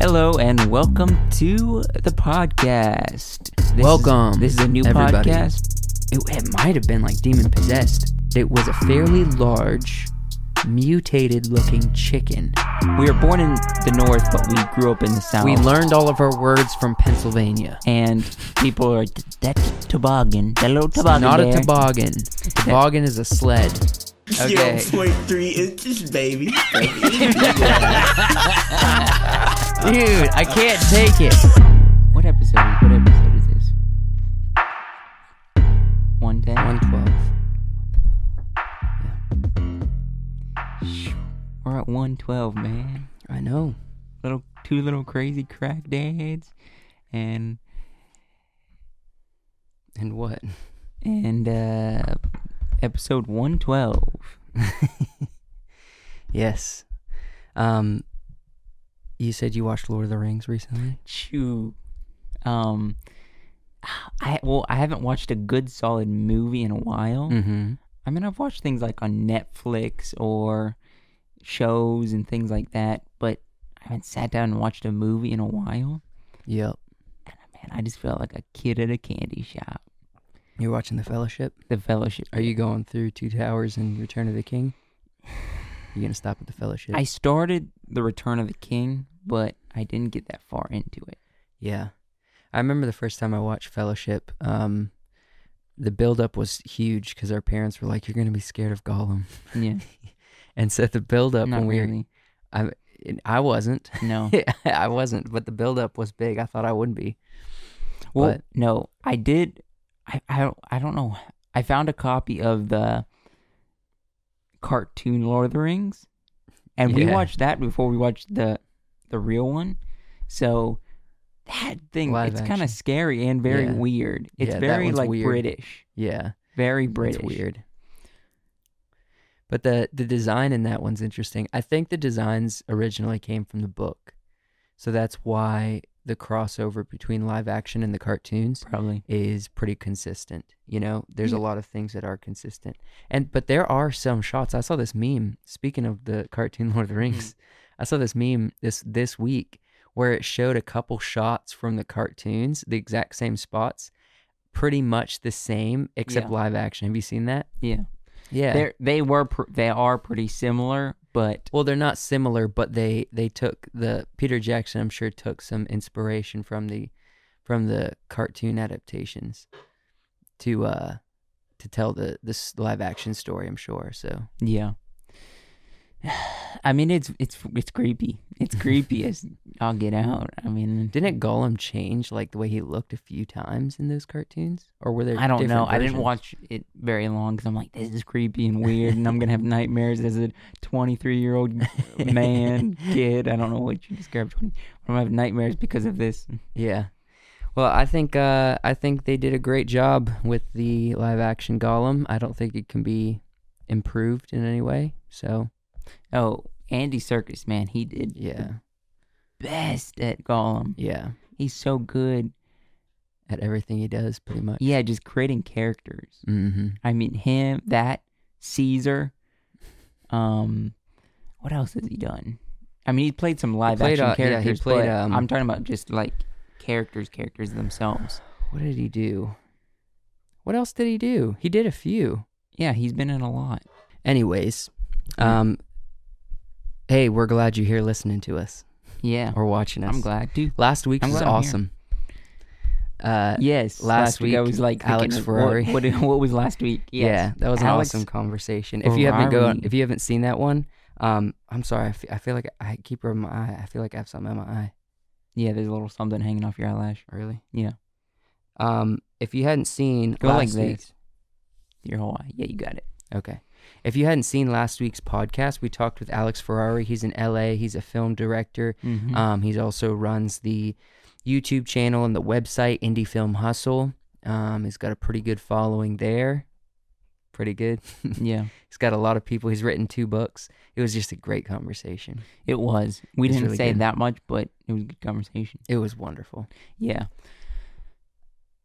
Hello and welcome to the podcast. This is- Welcome, this is a new everybody. podcast. It, it might have been like demon possessed. It was a fairly large, mutated looking chicken. We were born in the north, but we grew up in the south. We learned all of our words from Pennsylvania. and people are that's toboggan, that little toboggan. Not a there." toboggan. Toboggan is a sled. Okay. Zero point three inches, baby. Dude, I can't take it. What episode? What episode is this? One ten. 112. We're at one twelve, man. I know. Little two little crazy crack dads, and And what? and uh episode one twelve. Yes. Um, you said you watched Lord of the Rings recently? Chew. Um, I well, I haven't watched a good solid movie in a while. Mm-hmm. I mean, I've watched things like on Netflix or shows and things like that, but I haven't sat down and watched a movie in a while. Yep. Man, I just felt like a kid at a candy shop. You're watching The Fellowship? The Fellowship. Are you going through Two Towers and Return of the King? You're gonna stop at The Fellowship? I started The Return of the King, but I didn't get that far into it. Yeah. I remember the first time I watched Fellowship, um, the build-up was huge because our parents were like, you're going to be scared of Gollum. Yeah, And so the build-up not when we were. I, I wasn't. No. I wasn't, but the build-up was big. I thought I wouldn't be. Well, But- no, I did. I, I don't. I don't know. I found a copy of the cartoon Lord of the Rings, and we watched that before we watched the the real one. So that thing, Live it's kind action. of scary and very Yeah. weird. It's Yeah, that very one's like weird. British, Yeah. very British. It's weird. But the the design in that one's interesting. I think the designs originally came from the book. So that's why the crossover between live action and the cartoons Probably. is pretty consistent. You know, there's a lot of things that are consistent. And but there are some shots. I saw this meme, speaking of the cartoon Lord of the Rings. Hmm. I saw this meme this this week where it showed a couple shots from the cartoons, the exact same spots, pretty much the same except Yeah. live action. Have you seen that? Yeah. Yeah. They they were pr- they are pretty similar, but well, they're not similar, but they they took the Peter Jackson. I'm sure took some inspiration from the from the cartoon adaptations to uh to tell the this live action story. I'm sure. So yeah. I mean, it's it's it's creepy. It's creepy as I'll get out. I mean, didn't Gollum change like the way he looked a few times in those cartoons, or were there? I don't know. different I didn't watch it very long because I'm like, this is creepy and weird, and I'm gonna have nightmares as a 23 year old man, kid. I don't know what you described. 20. I'm gonna have nightmares because of this. Yeah. Well, I think uh, I think they did a great job with the live action Gollum. I don't think it can be improved in any way. So Oh, Andy Serkis, man, he did yeah, best at Gollum. yeah, He's so good. at everything he does, pretty much. Yeah, just creating characters. Mm-hmm. I mean, him, that Caesar. Um, what else has he done? I mean, he played some live played, action uh, yeah, he characters. played, but um, I'm talking about just like characters, characters themselves. What did he do? What else did he do? He did a few. Yeah, he's been in a lot. Anyways, um, hey, we're glad you're here listening to us Yeah, or watching us. I'm glad too. Last week I'm was glad I'm here. awesome. Uh, Yes, last week, I was like Alex thinking, Ferrari. What, what, what was last week? Yes. Yeah, that was an Alex awesome conversation. If you haven't go, Ferrari. if you haven't seen that one, um, I'm sorry. I fe- I feel like I keep rubbing my eye. I feel like I have something in my eye. Yeah, there's a little something hanging off your eyelash. Really? Yeah, Um, if you hadn't seen go like last week's- this. Your whole eye. Yeah, you got it. Okay. If you hadn't seen last week's podcast, we talked with Alex Ferrari. He's in LA. He's a film director. Mhm. Um, he's also runs the YouTube channel and the website Indie Film Hustle. Um, he's got a pretty good following there. Pretty good. yeah, He's got a lot of people. He's written two books. It was just a great conversation. it was. We It's didn't really say good. that much, but it was a good conversation. It was wonderful. Yeah.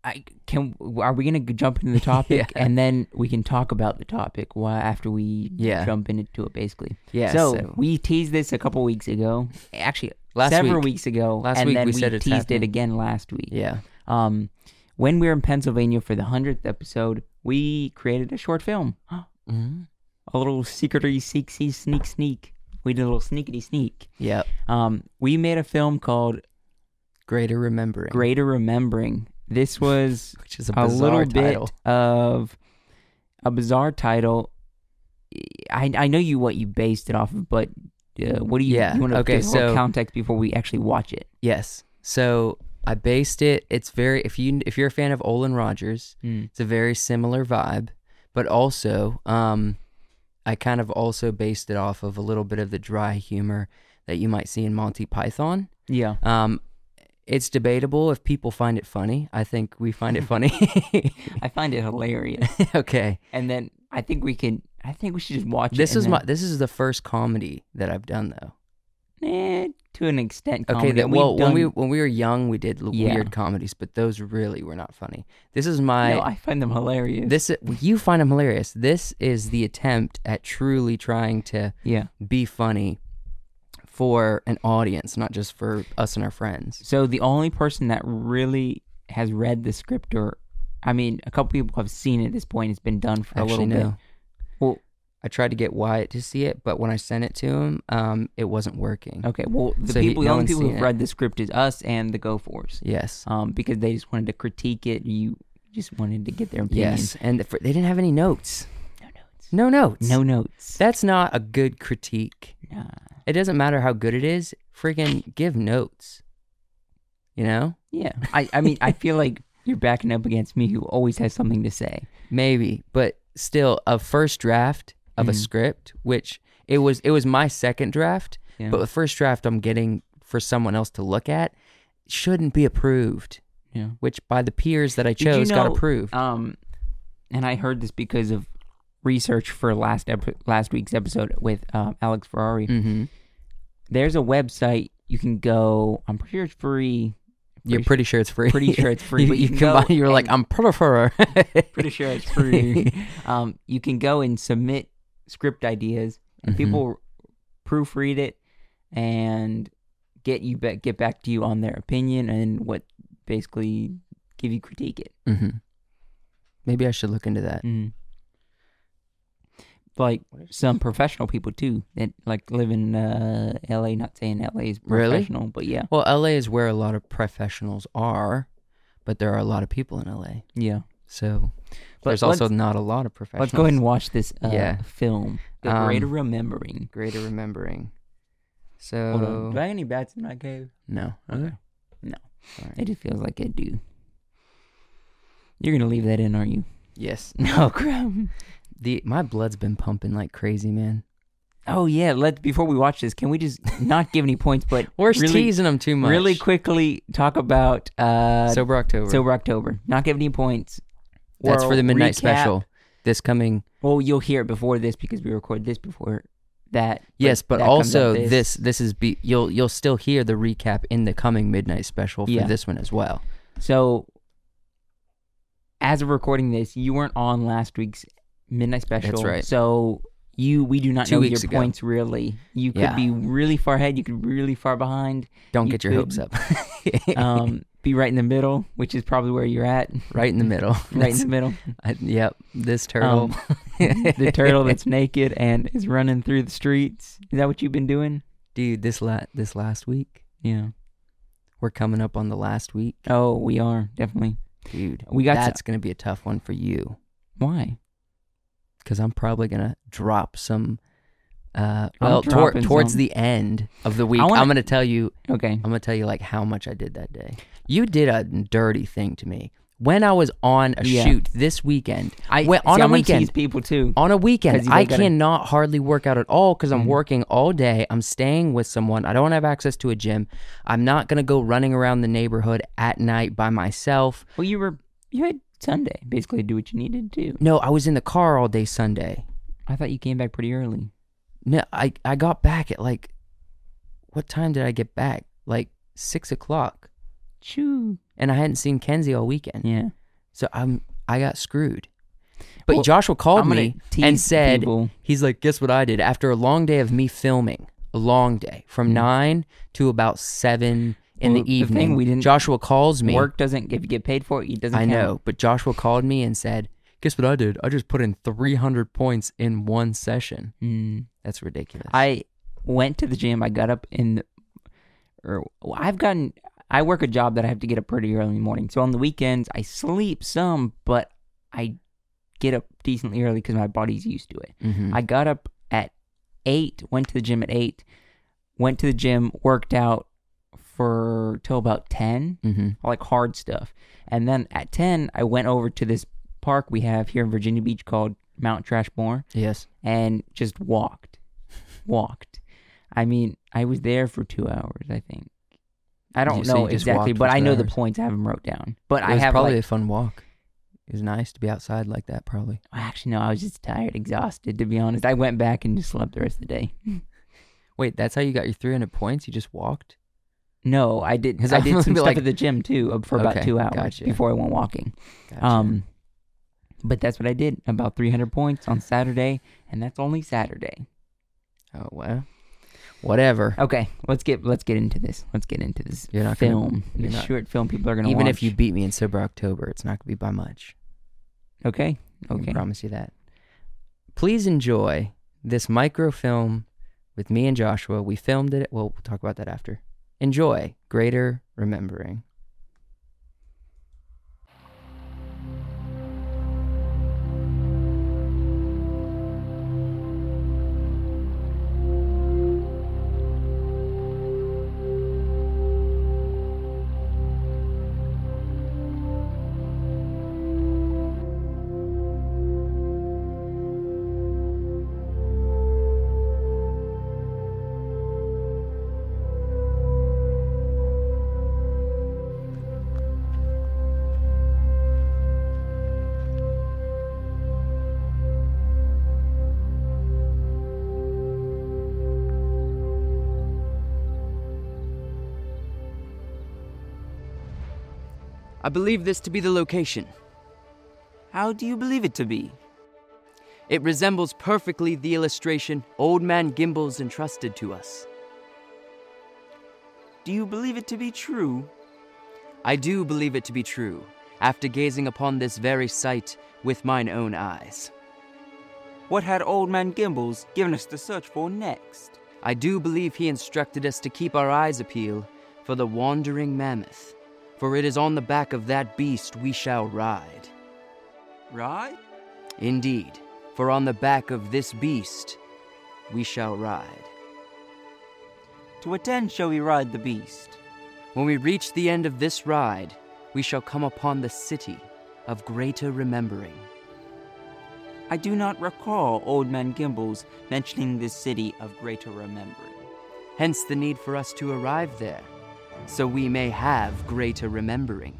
I can. Are we gonna jump into the topic Yeah. and then we can talk about the topic why after we Yeah. jump into it, basically. Yeah. so, we teased this a couple weeks ago. Actually, Last several week. weeks ago, Last and week then we we, teased happening. it again last week. Yeah. Um, when we were in Pennsylvania for the hundredth episode, we created a short film, hmm a little secretly sneak sneak sneak. We did a little sneakity sneak. Yep. Um, we made a film called Greater remembering. Greater Remembering. This was Which is a a, little title. bit of a bizarre title. I I know you what you based it off of, but uh, what do you? Yeah, You want to okay, give so- context before we actually watch it? Yes. So I based it. It's very if you if you're a fan of Olan Rogers, it's a very similar vibe, but also um, I kind of also based it off of a little bit of the dry humor that you might see in Monty Python. Yeah. Um, it's debatable if people find it funny. I think we find it funny. I find it hilarious. okay. and then I think we can. I think we should just watch it. This is my this is the first comedy that I've done though. eh, to an extent. Okay, comedy. that, We've well, when we when we were young, we did l- Yeah. weird comedies, but those really were not funny. This is my no, I find them hilarious. this you find them hilarious. This is the attempt at truly trying to yeah. be funny for an audience, not just for us and our friends. So the only person that really has read the script, or I mean, a couple people have seen it at this point. It's been done for a Actually, little no. bit. Well, I tried to get Wyatt to see it, but when I sent it to him, um, it wasn't working. okay. Well, the So he- people, no the only people who've it. read the script is us and the Goforths, Yes. um, because they just wanted to critique it. You just wanted to get their opinion. Yes, and for, they didn't have any notes. No notes. No notes. No notes. That's not a good critique. Nah. It doesn't matter how good it is. Freaking give notes. You know? Yeah. I, I mean, I feel like you're backing up against me, who always has something to say. Maybe, but still, a first draft of a Mhm. script, which it was, it was my second draft, Yeah. but the first draft I'm getting for someone else to look at shouldn't be approved. yeah. Which by the peers that I Did you chose got approved. Um, and I heard this because of research for last ep- last week's episode with um, Alex Ferrari. mm-hmm. There's a website you can go. I'm pretty sure it's free. You're pretty sure it's free. pretty sure it's free, you, but you you can combine- go You're like, I'm pretty sure. pretty sure it's free. um, you can go and submit script ideas, and Mhm. people proofread it and get you back get back to you on their opinion and what basically give you critique it. hmm Maybe I should look into that. Mm. Like some professional people too that like live in uh, L.A. Not saying L.A. is Really? professional, but yeah, Well, LA is where a lot of professionals are, but there are a lot of people in LA. yeah. So But there's also not a lot of professionals. Let's go ahead and watch this uh, Yeah. film, The Um, Greater Remembering. Greater remembering. So. Do I have any bats in my cave? no. Okay. No. Right. It just feels like I do. You're gonna leave that in, aren't you? Yes. No, crap. The my blood's been pumping like crazy, man. Oh yeah. Let before we watch this, can we just not give any points, but We're really, teasing them too much. really quickly talk about uh, Sober October. Sober October. Not give any points. That's for the midnight recap- special. This coming. Well, you'll hear it before this because we record this before that. Yes, but that also out this this is be you'll you'll still hear the recap in the coming midnight special for Yeah. this one as well. So, as of recording this, you weren't on last week's midnight special. right. So you we do not Two know your ago. points really. You could Yeah. be really far ahead. You could be really far behind. Don't You get your hopes up. Um, be right in the middle, which is probably where you're at. right in the middle. Right in the middle. I, yep, this turtle. Um, the turtle that's naked and is running through the streets. Is that what you've been doing? Dude, this la- this last week, Yeah. we're coming up on the last week. Oh, we are definitely. Dude, We got to- that's gonna be a tough one for you Why? Because I'm probably gonna drop some. Uh, well, tor- towards some. the end of the week, wanna- I'm gonna tell you. Okay. I'm gonna tell you like how much I did that day. You did a dirty thing to me when I was on a Yeah. shoot this weekend. I Well, on see, a I'm weekend. people too. on a weekend i gotta- cannot hardly work out at all because i'm Mhm. working all day i'm staying with someone i don't have access to a gym i'm not going to go running around the neighborhood at night by myself Well, you were you had Sunday basically do what you needed to do. no i was in the car all day sunday I thought you came back pretty early. no i, I got back at like what time did i get back like six o'clock Choo. and i hadn't seen kenzie all weekend Yeah. so i'm i got screwed but Well, joshua called me and said people. he's like guess what i did after a long day of me filming a long day from Mhm. nine to about seven in Well, the evening. we didn't- Joshua calls me. Work doesn't if you get paid for it, it doesn't. I count. know, but Joshua called me and said, "Guess what I did? I just put in 300 points in one session. Mm. That's ridiculous." I went to the gym. I got up in, or I've gotten. I work a job that I have to get up pretty early in the morning. So on the weekends, I sleep some, but I get up decently early because my body's used to it. Mhm. I got up at eight, went to the gym at eight, went to the gym, worked out for till about ten, Mhm. like hard stuff, and then at ten, I went over to this park we have here in Virginia Beach called Mount Trashmore Yes. and just walked, walked. I mean, I was there for two hours. I think. I don't know exactly, but I know the hours? points. I have them wrote down. But It I have probably like, a fun walk. It was nice to be outside like that. Probably. actually no, I was just tired, exhausted. To be honest, I went back and just slept the rest of the day. Wait, that's how you got your 300 points? You just walked? No, I did. 'Cause I did some stuff like- at the gym too uh, for about Okay, two hours gotcha. before I went walking. Gotcha. Um, but that's what I did. About 300 points on Saturday, and that's only Saturday. oh well. Whatever. Okay, let's get let's get into this. Let's get into this You're not gonna- film. you're this not- short film people are gonna Even watch. if you beat me in sober October, it's not gonna be by much. okay, okay, I promise you that. Please enjoy this microfilm with me and Joshua. We filmed it. Well, we'll talk about that after. Enjoy Greater Remembering. Believe this to be the location. How do you believe it to be? It resembles perfectly the illustration Old Man Gimbals entrusted to us. Do you believe it to be true? I do believe it to be true, after gazing upon this very sight with mine own eyes. What had Old Man Gimbals given us to search for next? I do believe he instructed us to keep our eyes appeal for the wandering mammoth, for it is on the back of that beast we shall ride. Ride? Indeed, for on the back of this beast we shall ride. To what end shall we ride the beast? When we reach the end of this ride, we shall come upon the city of greater remembering. I do not recall Old Man Gimbals mentioning this city of greater remembering. Hence the need for us to arrive there, so we may have greater remembering.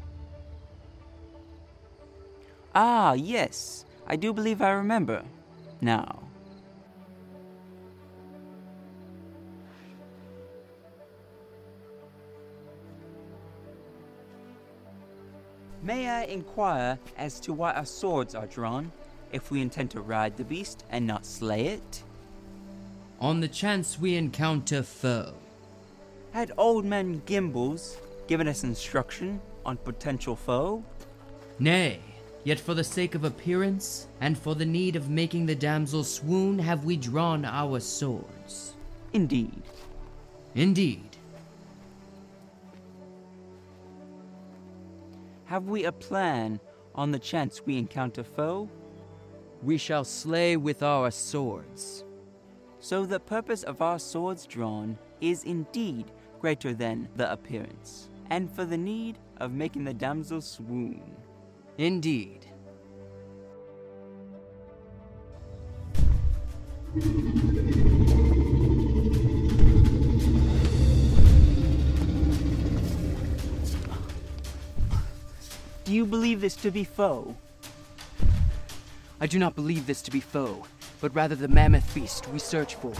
Ah, yes. I do believe I remember. Now. May I inquire as to why our swords are drawn, if we intend to ride the beast and not slay it? On the chance we encounter foe. Had Old Man Gimbals given us instruction on potential foe? Nay, yet for the sake of appearance, and for the need of making the damsel swoon, have we drawn our swords. Indeed. Indeed. Have we a plan on the chance we encounter foe? We shall slay with our swords. So the purpose of our swords drawn is indeed greater than the appearance, and for the need of making the damsel swoon. Indeed. Do you believe this to be foe? I do not believe this to be foe, but rather the mammoth beast we search for.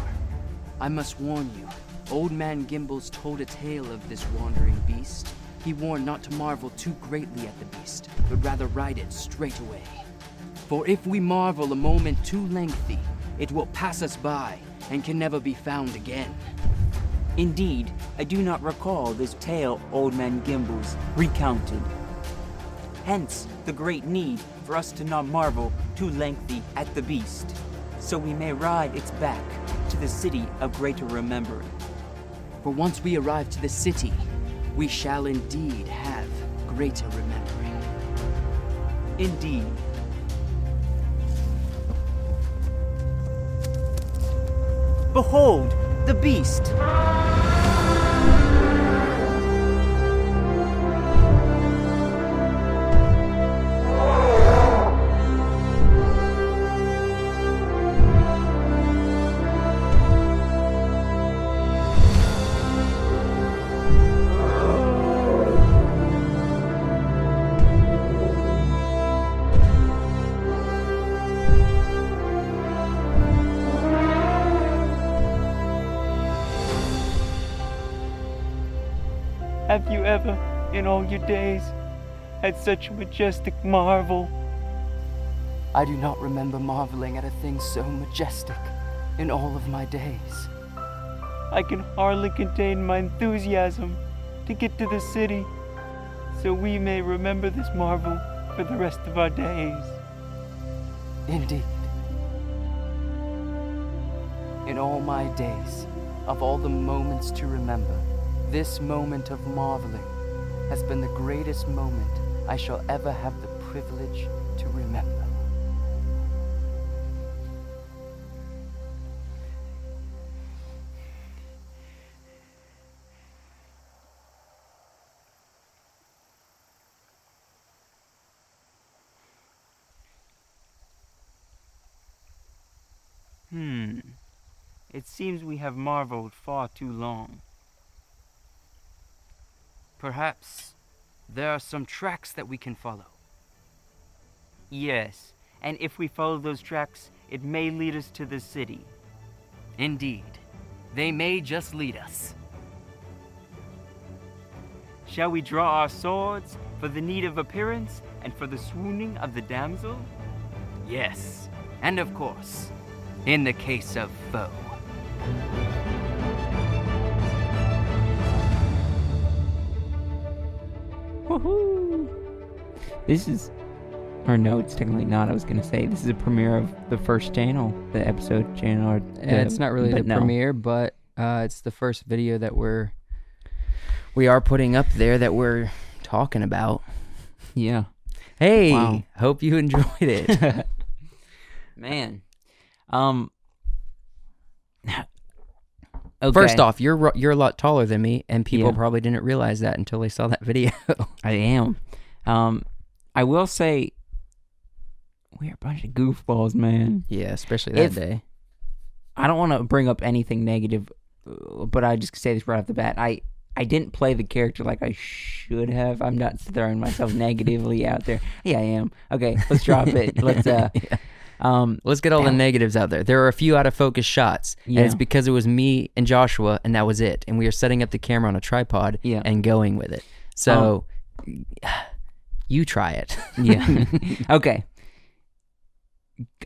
I must warn you, Old Man Gimbals told a tale of this wandering beast. He warned not to marvel too greatly at the beast, but rather ride it straight away. For if we marvel a moment too lengthy, it will pass us by, and can never be found again. Indeed, I do not recall this tale Old Man Gimbals recounted. Hence, the great need for us to not marvel too lengthy at the beast, so we may ride its back to the city of greater remembering. For once we arrive to the city, we shall indeed have greater remembering. Indeed. Behold, the beast! You ever, in all your days, had such a majestic marvel? I do not remember marveling at a thing so majestic in all of my days. I can hardly contain my enthusiasm to get to the city, so we may remember this marvel for the rest of our days. Indeed. In all my days, of all the moments to remember, this moment of marveling has been the greatest moment I shall ever have the privilege to remember. Hmm. It seems we have marveled far too long. Perhaps there are some tracks that we can follow. Yes, and if we follow those tracks, it may lead us to the city. Indeed, they may just lead us. Shall we draw our swords for the need of appearance and for the swooning of the damsel? Yes, and of course, in the case of foe. Woohoo! This is, or no, it's technically not. I was gonna say this is a premiere of the first channel, the episode channel. Or Yeah, it's not really the no. premiere, but uh, it's the first video that we're we are putting up there that we're talking about. Yeah. Hey, Wow. hope you enjoyed it. Man. Um. Okay. First off, you're you're a lot taller than me, and people Yeah. probably didn't realize that until they saw that video. I am. Um, I will say, we're a bunch of goofballs, man. yeah, especially that If- day. I don't want to bring up anything negative, but I just say this right off the bat. I I didn't play the character like I should have. I'm not throwing myself negatively out there. Yeah, I am. Okay, let's drop it. Let's uh, um, Let's get all the negatives out there. There are a few out of focus shots, and it's because it was me and Joshua, and that was it. And we were setting up the camera on a tripod Yeah. and going with it. So you try it. yeah. okay.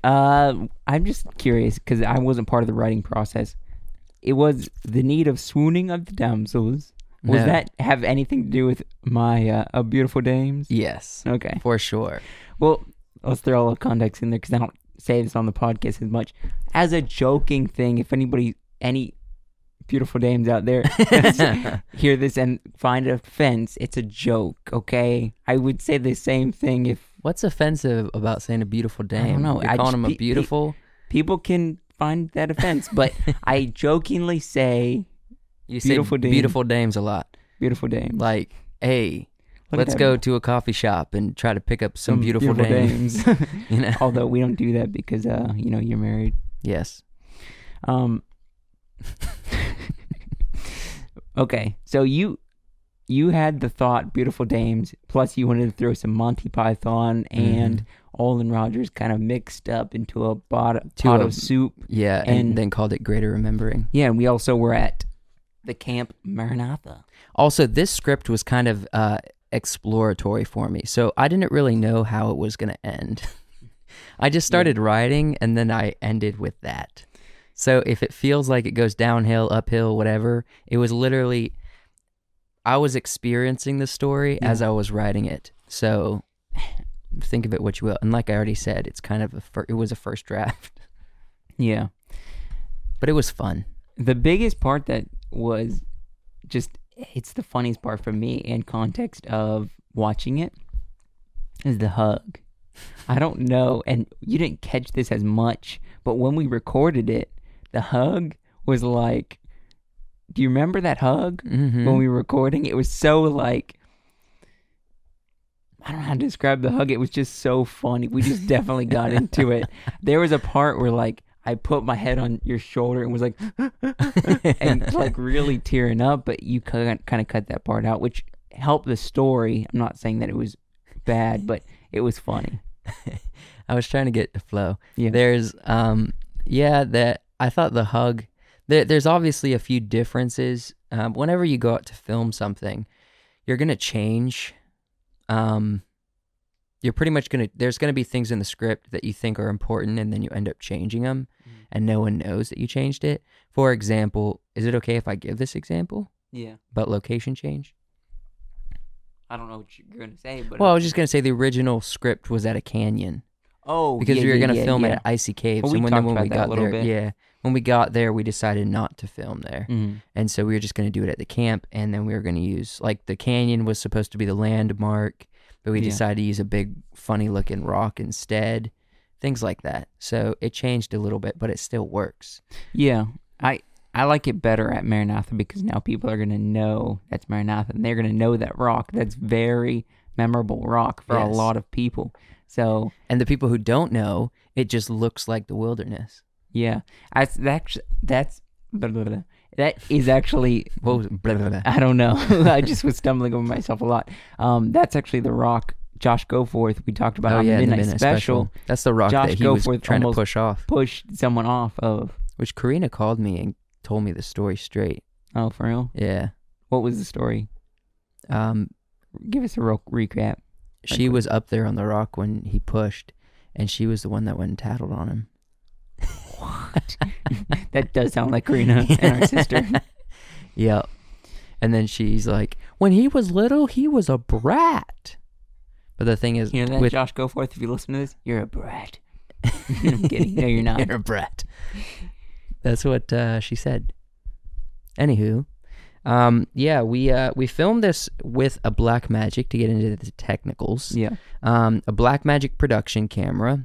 Uh, I'm just curious because I wasn't part of the writing process. It was the need of swooning of the damsels. Was No. that have anything to do with my uh, uh beautiful dames? yes, Okay. for sure. Well, let's throw a little context in there because I don't say this on the podcast as much. As a joking thing, if anybody, any beautiful dames out there hear this and find offense, it's a joke, okay? I would say the same thing if What's offensive about saying a beautiful dame? I don't know. You're I calling just- them pe- a pe- beautiful. people can find that offense, but I jokingly say You say beautiful dame. beautiful dames a lot. beautiful dames. Like, hey, Look let's go to a coffee shop and try to pick up some, beautiful, dames. you know? Although we don't do that because, uh, you know, you're married. Yes. Um. okay, so you you had the thought, beautiful dames. Plus, you wanted to throw some Monty Python and Olan Rogers kind of mixed up into a pot, To pot a- of soup. Yeah, and, And- then called it Greater Remembering. Yeah, and we also were at the camp Maranatha. Also, this script was kind of uh, exploratory for me, so I didn't really know how it was going to end. I just started writing, and then I ended with that. So if it feels like it goes downhill, uphill, whatever, it was literally I was experiencing the story as I was writing it. So think of it what you will. And like I already said, it's kind of a fir- it was a first draft, Yeah. but it was fun. The biggest part that was just it's the funniest part for me in context of watching it is the hug. I don't know, and you didn't catch this as much, but when we recorded it, the hug was like do you remember that hug Mhm. when we were recording? It was so like I don't know how to describe the hug. It was just so funny. We just definitely got into it. There was a part where like I put my head on your shoulder and was like and like really tearing up, but you kind kind of cut that part out, which helped the story. I'm not saying that it was bad, but it was funny. I was trying to get the flow. Yeah. There's um yeah, that I thought the hug there, there's obviously a few differences. Um, whenever you go out to film something, you're gonna change. Um, you're pretty much gonna. There's gonna be things in the script that you think are important, and then you end up changing them, and no one knows that you changed it. For example, is it okay if I give this example Yeah. about location change? I don't know what you're gonna say, but Well, I was just gonna say the original script was at a canyon. oh, because yeah, we were yeah, gonna yeah, film yeah. at Icy Caves. Well, we and when, talked when about we got there, bit. yeah, when we got there, we decided not to film there, Mhm. and so we were just gonna do it at the camp, and then we were gonna use like the canyon was supposed to be the landmark, but we Yeah. decided to use a big, funny looking rock instead, things like that. So it changed a little bit, but it still works. Yeah, I I like it better at Maranatha because now people are gonna know that's Maranatha, and they're gonna know that rock. That's very memorable rock for a lot of people. So And the people who don't know, it just looks like the wilderness. yeah, I, that's that's blah, blah, blah. That is actually What was? Blah, blah, blah. I don't know. I just was stumbling over myself a lot. Um, that's actually the rock. Josh Goforth we talked about Oh on yeah, the the Midnight, Midnight Special, That's the rock Josh that he was Goforth trying to push off. pushed someone off of. Which Karina called me and told me the story straight. Oh, for real? Yeah. What was the story? Um, Give us a real recap. she was up there on the rock when he pushed, and she was the one that went and tattled on him. That does sound like Karina and our sister. Yep. And then she's like, when he was little, he was a brat. But the thing is, You know that, with Josh Goforth? If you listen to this, you're a brat. I'm kidding. No, you're not. You're a brat. That's what uh, she said. Anywho, um, yeah, we uh, we filmed this with a Blackmagic to get into the technicals. Yeah. um, a Blackmagic production camera.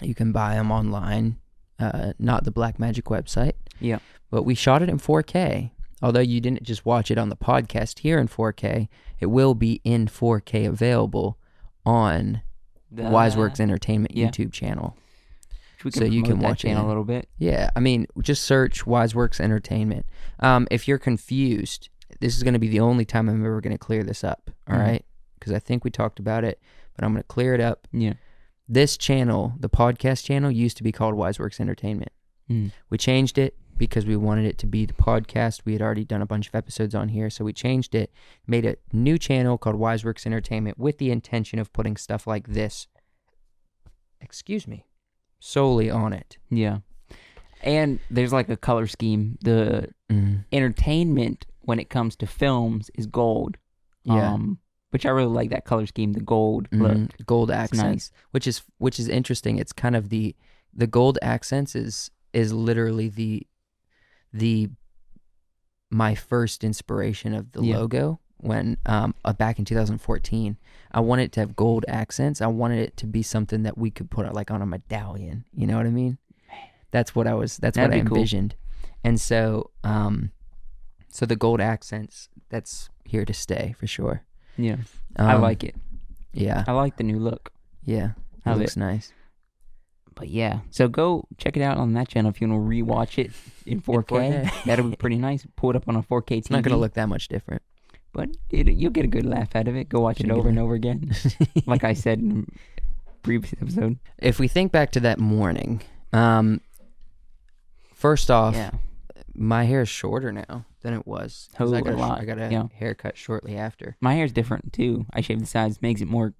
You can buy them online, uh, not the Blackmagic website. Yeah. But we shot it in 4K. Although you didn't just watch it on the podcast here in 4K, it will be in 4K available on The- Wiseworks Entertainment yeah. YouTube channel. We so you can watch it in- a little bit. Yeah, I mean, just search Wiseworks Entertainment. Um, if you're confused, this is going to be the only time I'm ever going to clear this up. All right, Mhm. because I think we talked about it, but I'm going to clear it up. Yeah. This channel, the podcast channel, used to be called Wiseworks Entertainment. Mm. We changed it because we wanted it to be the podcast. We had already done a bunch of episodes on here, so we changed it, made a new channel called Wiseworks Entertainment with the intention of putting stuff like this. Excuse me, solely on it. Yeah. And there's like a color scheme. The Mm. entertainment when it comes to films is gold. Yeah. Um, which I really like that color scheme, the gold look. Mhm. gold accents nice. which is which is interesting it's kind of the the gold accents is is literally the the my first inspiration of the Yeah. logo when um uh, back in 2014 i wanted it to have gold accents i wanted it to be something that we could put like on a medallion you know what i mean that's what i was that's what That'd i be cool. envisioned and so um so the gold accents that's here to stay for sure Yeah. I Um, like it. yeah I like the new look. yeah it looks nice But yeah, so go check it out on that channel if you want to rewatch it in 4K. 4K. That'll be pretty nice. Pull it up on a 4K TV. It's not going to look that much different. but it, you'll get a good laugh out of it. Go watch it over and over again, like I said in a previous episode. If we think back to that morning, um, first off, Yeah, my hair is shorter now than it was. 'cause Oh, I got a lot, I got a yeah. haircut shortly after. my hair's different too. I shave the sides, makes it more.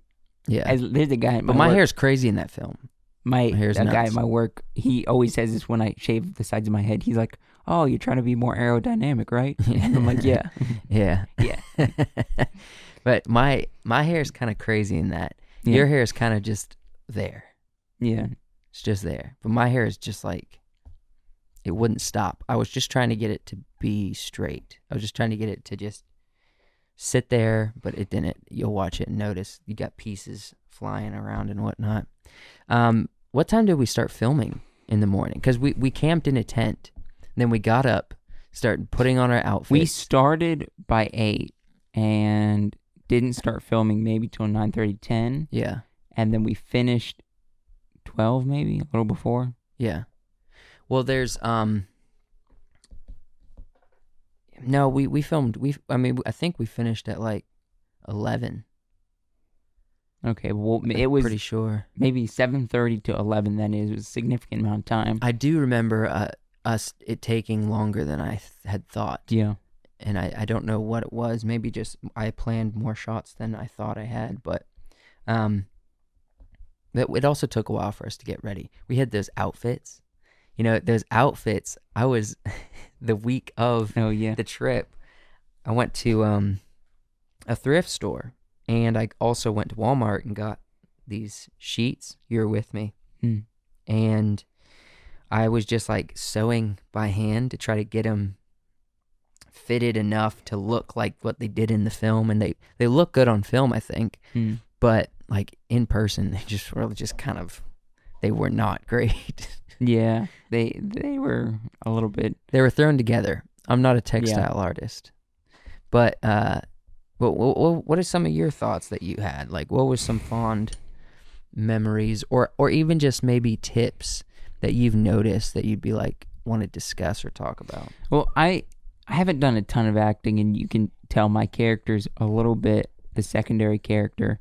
Yeah, As there's a guy, at but my my work- hair's crazy in that film. My, My hair's that guy nuts. at my work, he always says this when I shave the sides of my head. He's like, "Oh, you're trying to be more aerodynamic, right?" And I'm like, "Yeah, Yeah. yeah, but my my hair is kind of crazy in that. Yeah. Your hair is kind of just there. yeah." It's just there. But my hair is just like it wouldn't stop. I was just trying to get it to be straight. I was just trying to get it to just sit there, but it didn't. You'll watch it and notice you got pieces flying around and whatnot. Um, what time did we start filming in the morning? Because we, we camped in a tent. Then we got up, started putting on our outfits. We started by eight and didn't start filming maybe till 9:30, 10, yeah, and then we finished twelve, maybe a little before. yeah. Well, there's um. No, we we filmed. We I mean I think we finished at like eleven. Okay, well, I'm it was pretty sure. maybe seven thirty to eleven. Then it was a significant amount of time. I do remember uh, us it taking longer than I th- had thought, yeah, and I, I don't know what it was. Maybe just I planned more shots than I thought I had, but um, that it also took a while for us to get ready. We had those outfits, you know, those outfits. I was the week of oh yeah, the trip. I went to um a thrift store, and I also went to Walmart and got these sheets. You're with me Hmm. and I was just like sewing by hand to try to get them fitted enough to look like what they did in the film, and they they look good on film, I think, Hmm. but like in person, they just were just kind of they were not great. Yeah. They they were a little bit. they were thrown together. I'm not a textile artist, but uh, what, what what are some of your thoughts that you had? Like, what was some fond memories, or or even just maybe tips that you've noticed that you'd be like want to discuss or talk about? Well, I I haven't done a ton of acting, and you can tell my character's a little bit the secondary character,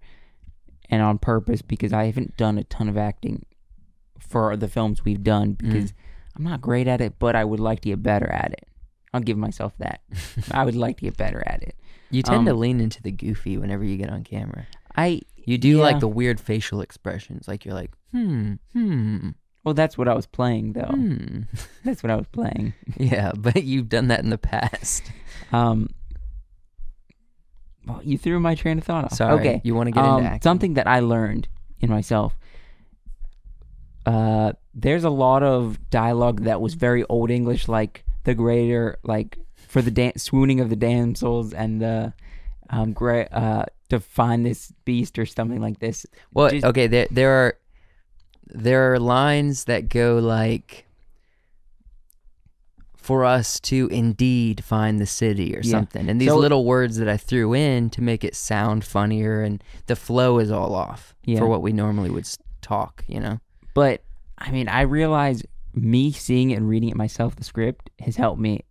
and on purpose because I haven't done a ton of acting for the films we've done because I'm not great at it, but I would like to get better at it. I'll give myself that. I would like to get better at it. You tend to Um, lean into the goofy whenever you get on camera. I You do like the weird facial expressions, like you're like, hmm, hmm, well, that's what I was playing though. hmm. That's what I was playing. yeah, but you've done that in the past. Um, well, you threw my train of thought off. Sorry. Okay. You want to get um, into acting? something that I learned in myself. Uh, there's a lot of dialogue that was very old English, like the greater, like for the dan- swooning of the damsels and the um, great uh, to find this beast or something like this. Well, Just- okay, there there are there are lines that go like for us to indeed find the city or Yeah. something. And these So- little words that I threw in to make it sound funnier and the flow is all off Yeah. for what we normally would talk, you know. But I mean, I realize me seeing it and reading it myself, the script has helped me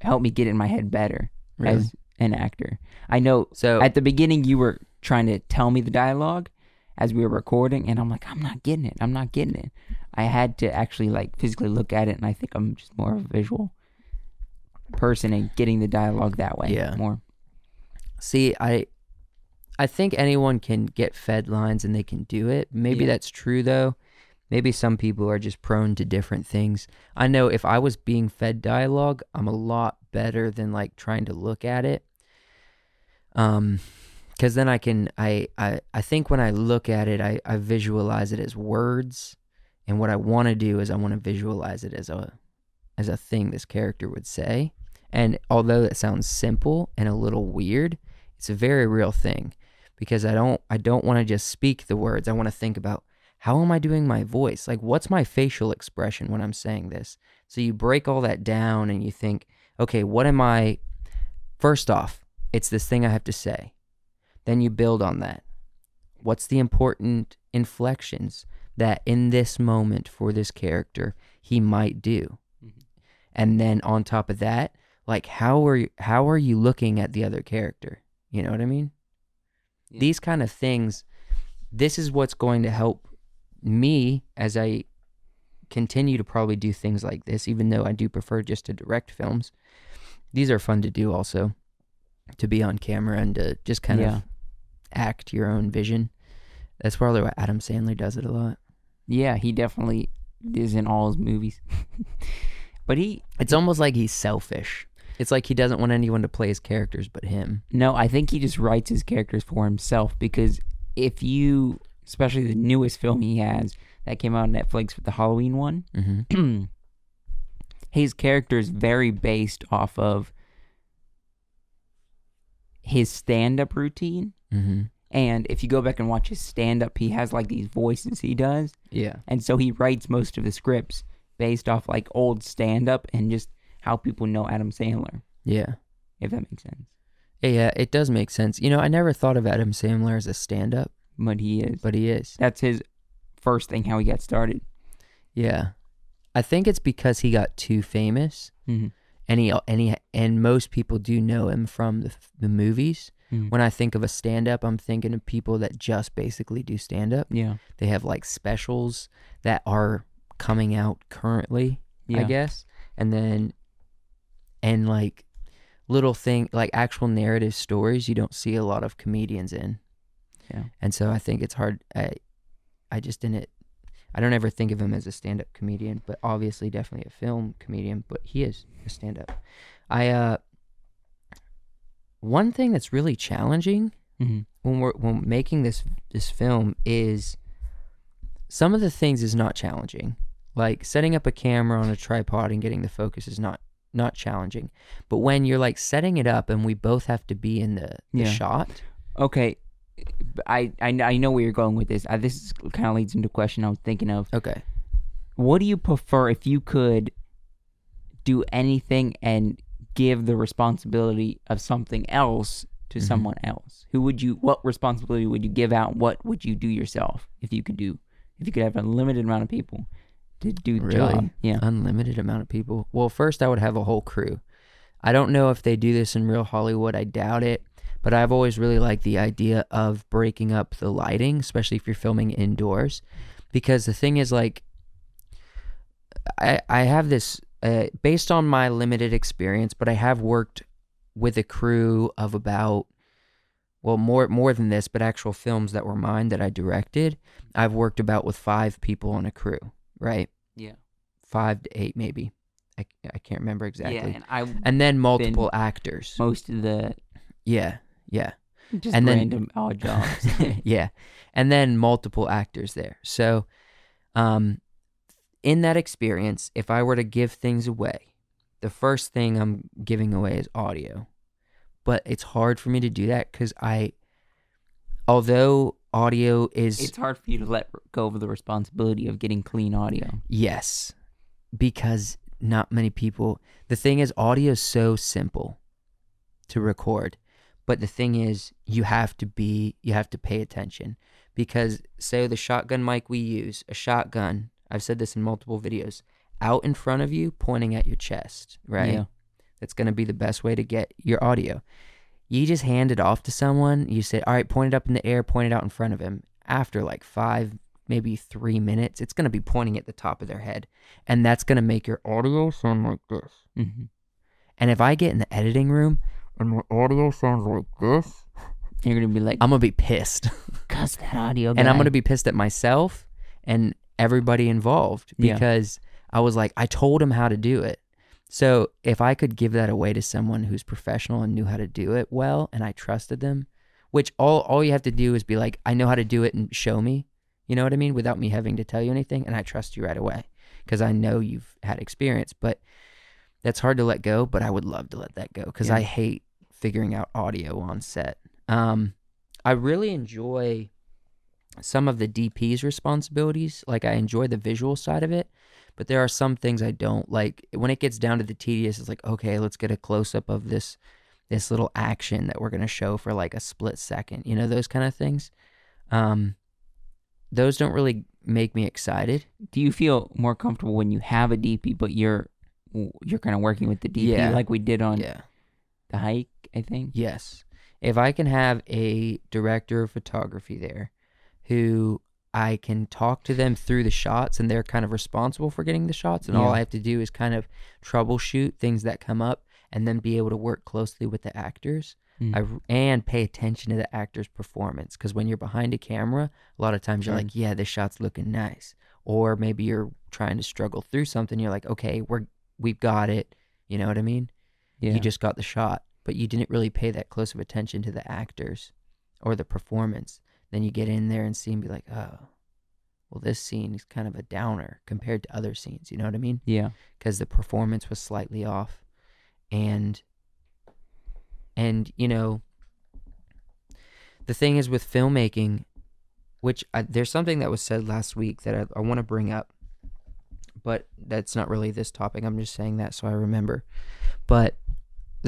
help me get in my head better Really? as an actor. I know So at the beginning you were trying to tell me the dialogue as we were recording and I'm like I'm not getting it. I'm not getting it. I had to actually like physically look at it and I think I'm just more of a visual person and getting the dialogue that way Yeah. more. See, I I think anyone can get fed lines and they can do it. Maybe Yeah. that's true though. Maybe some people are just prone to different things. I know if I was being fed dialogue, I'm a lot better than like trying to look at it. Um cuz then I can I, I I think when I look at it, I I visualize it as words and what I want to do is I want to visualize it as a as a thing this character would say. And although that sounds simple and a little weird, it's a very real thing because I don't I don't want to just speak the words. I want to think about how am I doing my voice? Like what's my facial expression when I'm saying this? So you break all that down and you think, okay, what am I First off, it's this thing I have to say. Then you build on that. What's the important inflections that in this moment for this character he might do? Mm-hmm. And then on top of that, like how are you, how are you looking at the other character? You know what I mean? Yeah. These kind of things this is what's going to help me as I continue to probably do things like this even though I do prefer just to direct films. These are fun to do also to be on camera and to just kind Yeah. of act your own vision. That's probably why Adam Sandler does it a lot. Yeah, he definitely is in all his movies. but he It's almost like he's selfish. It's like he doesn't want anyone to play his characters but him. no, I think he just writes his characters for himself because if you, especially the newest film he has that came out on Netflix with the Halloween one, Mm-hmm. his character is very based off of his stand-up routine. Mm-hmm. And if you go back and watch his stand-up, he has like these voices he does, Yeah. and so he writes most of the scripts based off like old stand-up and just how people know Adam Sandler. Yeah. If that makes sense, Yeah, it does make sense. You know, I never thought of Adam Sandler as a stand up, but he is. but he is. That's his first thing how he got started. Yeah. I think it's because he got too famous Mhm. and he and he and most people do know him from the, the movies. Mhm. When I think of a stand up, I'm thinking of people that just basically do stand up. Yeah, They have like specials that are coming out currently, yeah, I guess. And then and like little thing like actual narrative stories you don't see a lot of comedians in. Yeah. And so I think it's hard I I just didn't I don't ever think of him as a stand up comedian, but obviously definitely a film comedian, but he is a stand up. I uh one thing that's really challenging Mhm. when we're when making this this film is some of the things is not challenging. Like setting up a camera on a tripod and getting the focus is not not challenging. But when you're like setting it up and we both have to be in the, the Yeah. shot. Okay, I, I I know where you're going with this. I, this kind of leads into a question I was thinking of. Okay. What do you prefer if you could do anything and give the responsibility of something else to Mhm. someone else? Who would you? What responsibility would you give out? What would you do yourself if you could do? If you could have a limited amount of people to do the Really? job? Yeah. Unlimited amount of people. Well, first I would have a whole crew. I don't know if they do this in real Hollywood. I doubt it. But I've always really liked the idea of breaking up the lighting, especially if you're filming indoors. Because the thing is, like, I, I have this uh, based on my limited experience, but I have worked with a crew of about, well, more more than this, but actual films that were mine that I directed. I've worked about with five people on a crew, right? Yeah. Five to eight, maybe. I, I can't remember exactly. Yeah, and I and then multiple actors. most of the Yeah, yeah. just And then- random odd jobs. yeah. And then multiple actors there. So, um, in that experience, if I were to give things away, the first thing I'm giving away is audio. But it's hard for me to do that because I, although audio is it's hard for you to let go of the responsibility of getting clean audio. Yes, because not many people. The thing is, audio is so simple to record, but the thing is, you have to be, you have to pay attention because, say, the shotgun mic we use, a shotgun. I've said this in multiple videos. Out in front of you, pointing at your chest, right? Yeah. That's going to be the best way to get your audio. You just hand it off to someone. You say, all right, point it up in the air, point it out in front of him. After like five, maybe three minutes, it's going to be pointing at the top of their head. And that's going to make your audio sound like this. Mm-hmm. And if I get in the editing room and my audio sounds like this, You're gonna be like, I'm going to be pissed. cuss that audio, and I'm going to be pissed at myself and everybody involved Yeah. because I was like, I told him how to do it. So if I could give that away to someone who's professional and knew how to do it well, and I trusted them, which all all you have to do is be like, I know how to do it and show me. You know what I mean? Without me having to tell you anything, and I trust you right away because I know you've had experience. But that's hard to let go. But I would love to let that go because Yeah. I hate figuring out audio on set. Um, I really enjoy some of the DP's responsibilities. Like I enjoy the visual side of it, but there are some things I don't like. When it gets down to the tedious, it's like, okay, let's get a close up of this this little action that we're gonna show for like a split second. You know, those kind of things. Um, those don't really make me excited. Do you feel more comfortable when you have a DP, but you're you're kind of working with the DP Yeah. like we did on Yeah. The hike? I think. Yes. If I can have a director of photography there who I can talk to them through the shots and they're kind of responsible for getting the shots and all I have to do is kind of troubleshoot things that come up and then be able to work closely with the actors Mm. I, and pay attention to the actor's performance because when you're behind a camera a lot of times you're Sure. like yeah this shot's looking nice or maybe you're trying to struggle through something. You're like, okay, we're we've got it. You know what I mean? Yeah. You just got the shot, but you didn't really pay that close of attention to the actors or the performance. Then you get in there and see and be like, oh, well, this scene is kind of a downer compared to other scenes. You know what I mean? yeah. because the performance was slightly off and and you know the thing is with filmmaking which I, there's something that was said last week that i, I want to bring up but that's not really this topic i'm just saying that so i remember but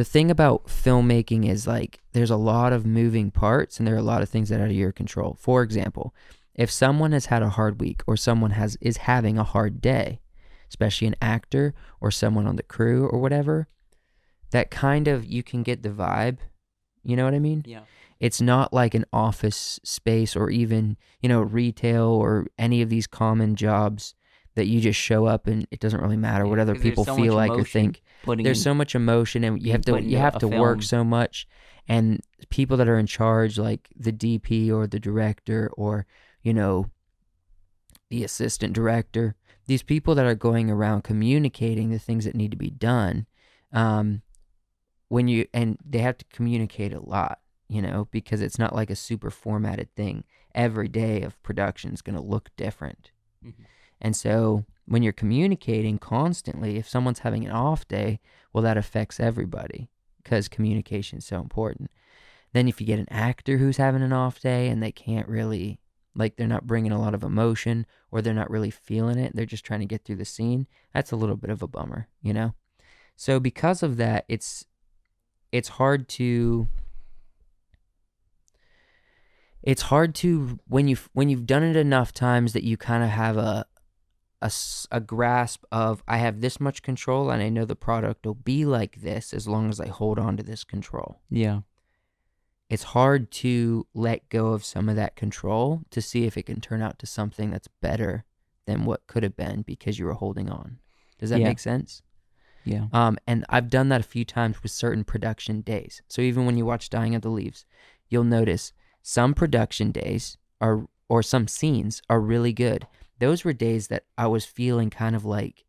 the thing about filmmaking is like there's a lot of moving parts and there are a lot of things that are out of your control for example if someone has had a hard week or someone has is having a hard day especially an actor or someone on the crew or whatever, that kind of you can get the vibe. You know what I mean? Yeah. It's not like an office space or even, you know, retail or any of these common jobs that you just show up and it doesn't really matter what Yeah, other 'cause there's people so feel like or think. There's in- so much emotion and you have to you have to work so much and people that are in charge like the DP or the director or, you know, the assistant director, these people that are going around communicating the things that need to be done, um, when you and they have to communicate a lot, you know, because it's not like a super formatted thing. Every day of production is going to look different, Mhm. And so when you're communicating constantly, if someone's having an off day, well, that affects everybody because communication is so important. Then if you get an actor who's having an off day and they can't really like they're not bringing a lot of emotion or they're not really feeling it they're just trying to get through the scene that's a little bit of a bummer you know so because of that it's it's hard to it's hard to when you when you've done it enough times that you kind of have a, a a grasp of I have this much control and I know the product will be like this as long as I hold on to this control Yeah. it's hard to let go of some of that control to see if it can turn out to something that's better than what could have been because you were holding on. Does that Yeah. make sense? Yeah. Um, and I've done that a few times with certain production days. So even when you watch Dying of the Leaves, you'll notice some production days are or some scenes are really good. Those were days that I was feeling kind of like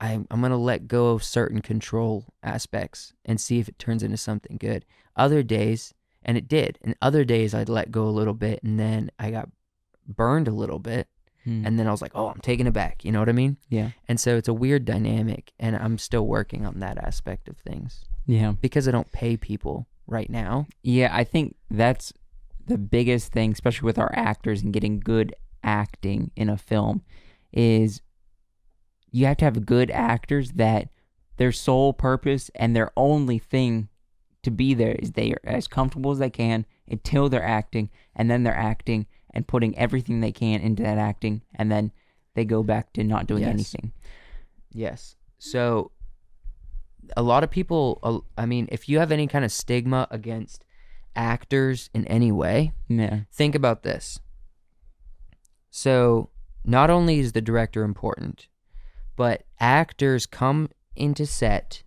I'm, I'm going to let go of certain control aspects and see if it turns into something good. Other days, and it did, and other days I'd let go a little bit and then I got burned a little bit. Hmm. And then I was like, oh, I'm taking it back. You know what I mean? yeah. And so it's a weird dynamic, and I'm still working on that aspect of things Yeah. because I don't pay people right now. Yeah, I think that's the biggest thing, especially with our actors and getting good acting in a film, is you have to have good actors that their sole purpose and their only thing to be there is they are as comfortable as they can until they're acting, and then they're acting and putting everything they can into that acting, and then they go back to not doing Yes. anything. Yes. So a lot of people, I mean, if you have any kind of stigma against actors in any way, Yeah. think about this. So, not only is the director important, but actors come into set.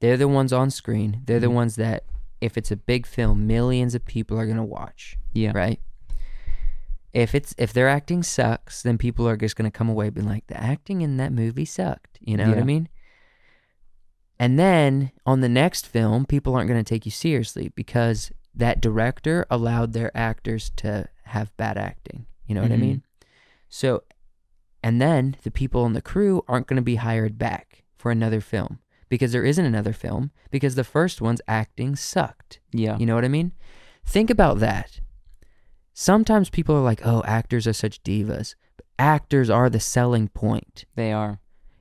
They're the ones on screen. They're the Mhm. ones that, if it's a big film, millions of people are going to watch. Yeah. right? If it's if their acting sucks, then people are just gonna come away being like, the acting in that movie sucked. You know what I mean? And then on the next film, people aren't gonna take you seriously because that director allowed their actors to have bad acting. You know what I Mhm. mean? So, and then the people in the crew aren't gonna be hired back for another film because there isn't another film because the first one's acting sucked. Yeah. You know what I mean? Think about that. Sometimes people are like, oh, actors are such divas. But actors are the selling point. They are.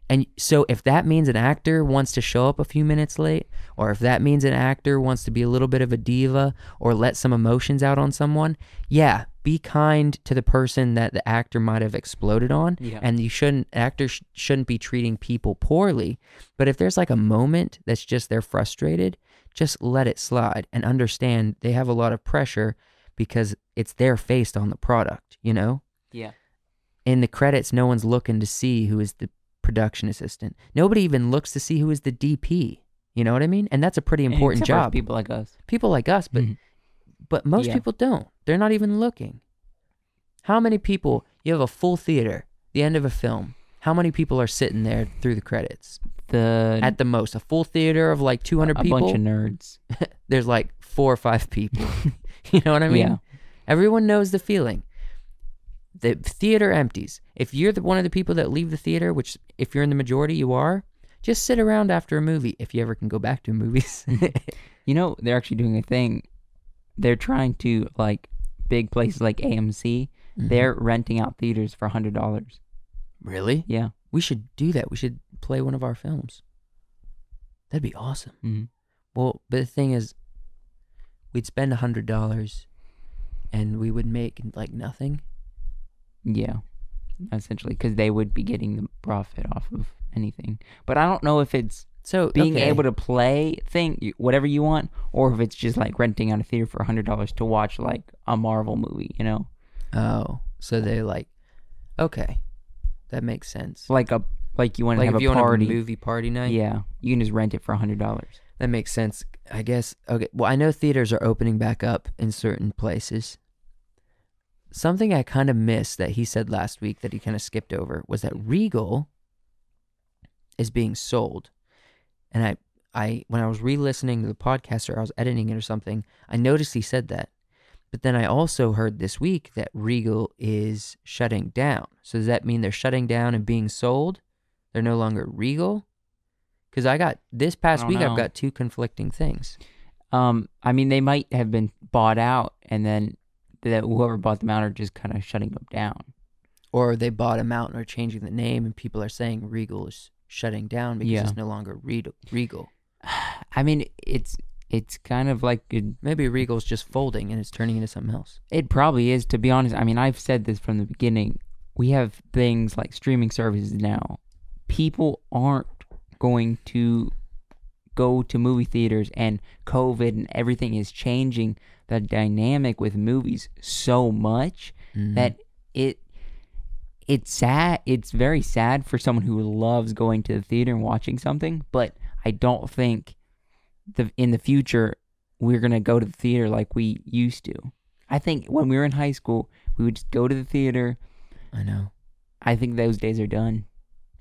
And so if that means an actor wants to show up a few minutes late, or if that means an actor wants to be a little bit of a diva or let some emotions out on someone, yeah, be kind to the person that the actor might have exploded on. Yeah. And you shouldn't, actors sh- shouldn't be treating people poorly. But if there's like a moment that's just they're frustrated, just let it slide and understand they have a lot of pressure because it's their face on the product, you know? Yeah. in the credits, no one's looking to see who is the production assistant. Nobody even looks to see who is the DP. You know what I mean? And that's a pretty important Except job. People like us. People like us, but Mhm. But most Yeah. people don't. They're not even looking. How many people You have a full theater, the end of a film. How many people are sitting there through the credits? The At the most, a full theater of like 200 a people. A bunch of nerds. there's like four or five people. you know what I mean? Yeah. Everyone knows the feeling. The theater empties. If you're the, one of the people that leave the theater, which if you're in the majority, you are, just sit around after a movie if you ever can go back to movies. You know, they're actually doing a thing. They're trying to like big places like AMC. Mm-hmm. They're renting out theaters for hundred dollars. really? Yeah. We should do that. We should play one of our films. That'd be awesome. hmm Well, but the thing is, we'd spend a hundred dollars, and we would make like nothing. Yeah. Essentially, because they would be getting the profit off of anything. But I don't know if it's So being okay. able to play thing whatever you want, or if it's just like renting out a theater for hundred dollars to watch like a Marvel movie. You know, Oh, so they like, okay, that makes sense. like a like you want to Like have if a you want party. a movie party night, Yeah, you can just rent it for hundred dollars. that makes sense. I guess. Okay. Well, I know theaters are opening back up in certain places. Something I kind of missed that he said last week that he kind of skipped over was that Regal is being sold, and I, I when I was re-listening to the podcast or I was editing it or something, I noticed he said that. But then I also heard this week that Regal is shutting down. So does that mean they're shutting down and being sold? They're no longer Regal? Because I got this past week, know. I've got two conflicting things. Um, I mean, they might have been bought out, and then that whoever bought them out are just kind of shutting them down. Or they bought them out and are changing the name, and people are saying Regal is shutting down because Yeah. it's no longer Regal. I mean, it's it's kind of like a, Maybe Regal's just folding and it's turning into something else. it probably is to be honest. I mean, I've said this from the beginning. We have things like streaming services now. People aren't going to go to movie theaters, and COVID and everything is changing the dynamic with movies so much Mhm. that it it's sad it's very sad for someone who loves going to the theater and watching something but i don't think the in the future we're going to go to the theater like we used to i think when we were in high school we would just go to the theater I know. i think those days are done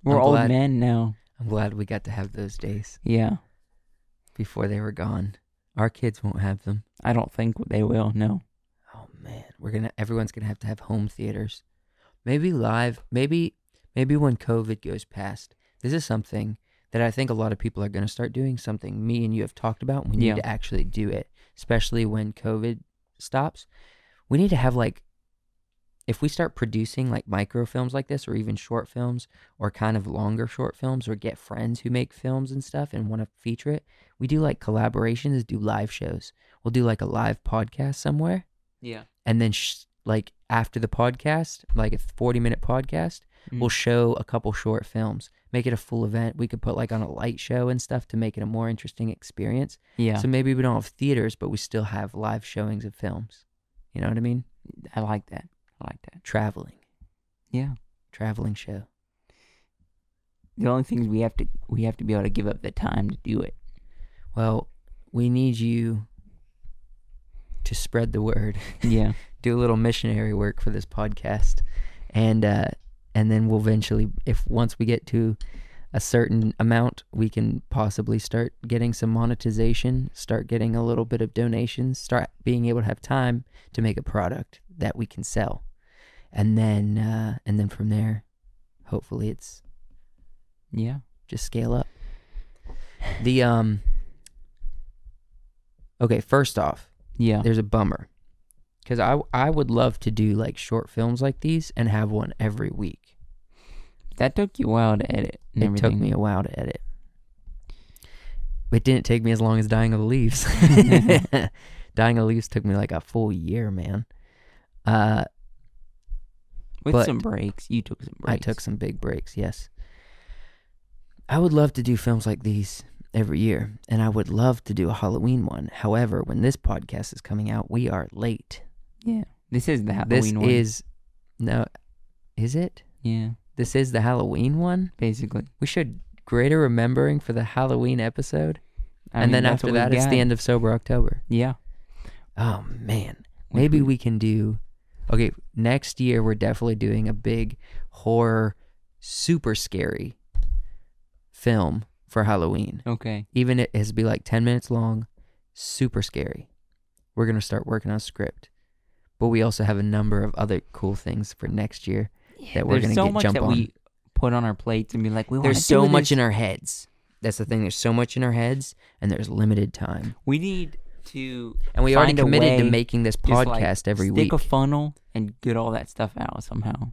we're I'm old glad- men now I'm glad we got to have those days yeah before they were gone. Our kids won't have them. i don't think they will no Oh man, we're gonna. Everyone's gonna have to have home theaters. Maybe live. Maybe maybe when COVID goes past. This is something that I think a lot of people are gonna start doing. Something me and you have talked about. We need Yeah. to actually do it, especially when COVID stops. We need to have like. If we start producing like microfilms like this, or even short films, or kind of longer short films, or get friends who make films and stuff and want to feature it, we do like collaborations, do live shows. We'll do like a live podcast somewhere yeah and then sh- like after the podcast like a 40 minute podcast Mm. we'll show a couple short films make it a full event. We could put like on a light show and stuff to make it a more interesting experience. Yeah. So maybe we don't have theaters but we still have live showings of films. You know what i mean? I like that. I like that. Traveling. Yeah. Traveling show. The only thing is we have to we have to be able to give up the time to do it. Well we need you to spread the word. Yeah. Do a little missionary work for this podcast. And uh and then we'll eventually if once we get to a certain amount we can possibly start getting some monetization start getting a little bit of donations start being able to have time to make a product that we can sell. And then uh and then from there hopefully it's yeah. just scale up. The um okay first off yeah there's a bummer because I I would love to do like short films like these and have one every week. That took you a while to edit. It everything. took me a while to edit. It didn't take me as long as Dying of the Leaves. Dying of the Leaves took me like a full year, man. Uh, with some breaks. You took some breaks. I took some big breaks. Yes, I would love to do films like these every year, and I would love to do a Halloween one. However, when this podcast is coming out, we are late. Yeah, this is the Halloween this one. is no, is it? yeah, This is the Halloween one. basically. We should greater remembering for the Halloween episode, I and mean, then after that, it's the end of Sober October. Yeah, Oh man, Which maybe we- we can do Okay, next year we're definitely doing a big horror, super scary film for Halloween. Okay. Even it has to be like 10 minutes long, super scary. We're going to start working on a script. But we also have a number of other cool things for next year that we're going to so get much jump that on. we put on our plates and be like, we want there's so much in our heads. That's the thing. There's so much in our heads, and there's limited time. We need to. And we already find a committed to making this just, like, podcast every stick week. a funnel and get all that stuff out somehow.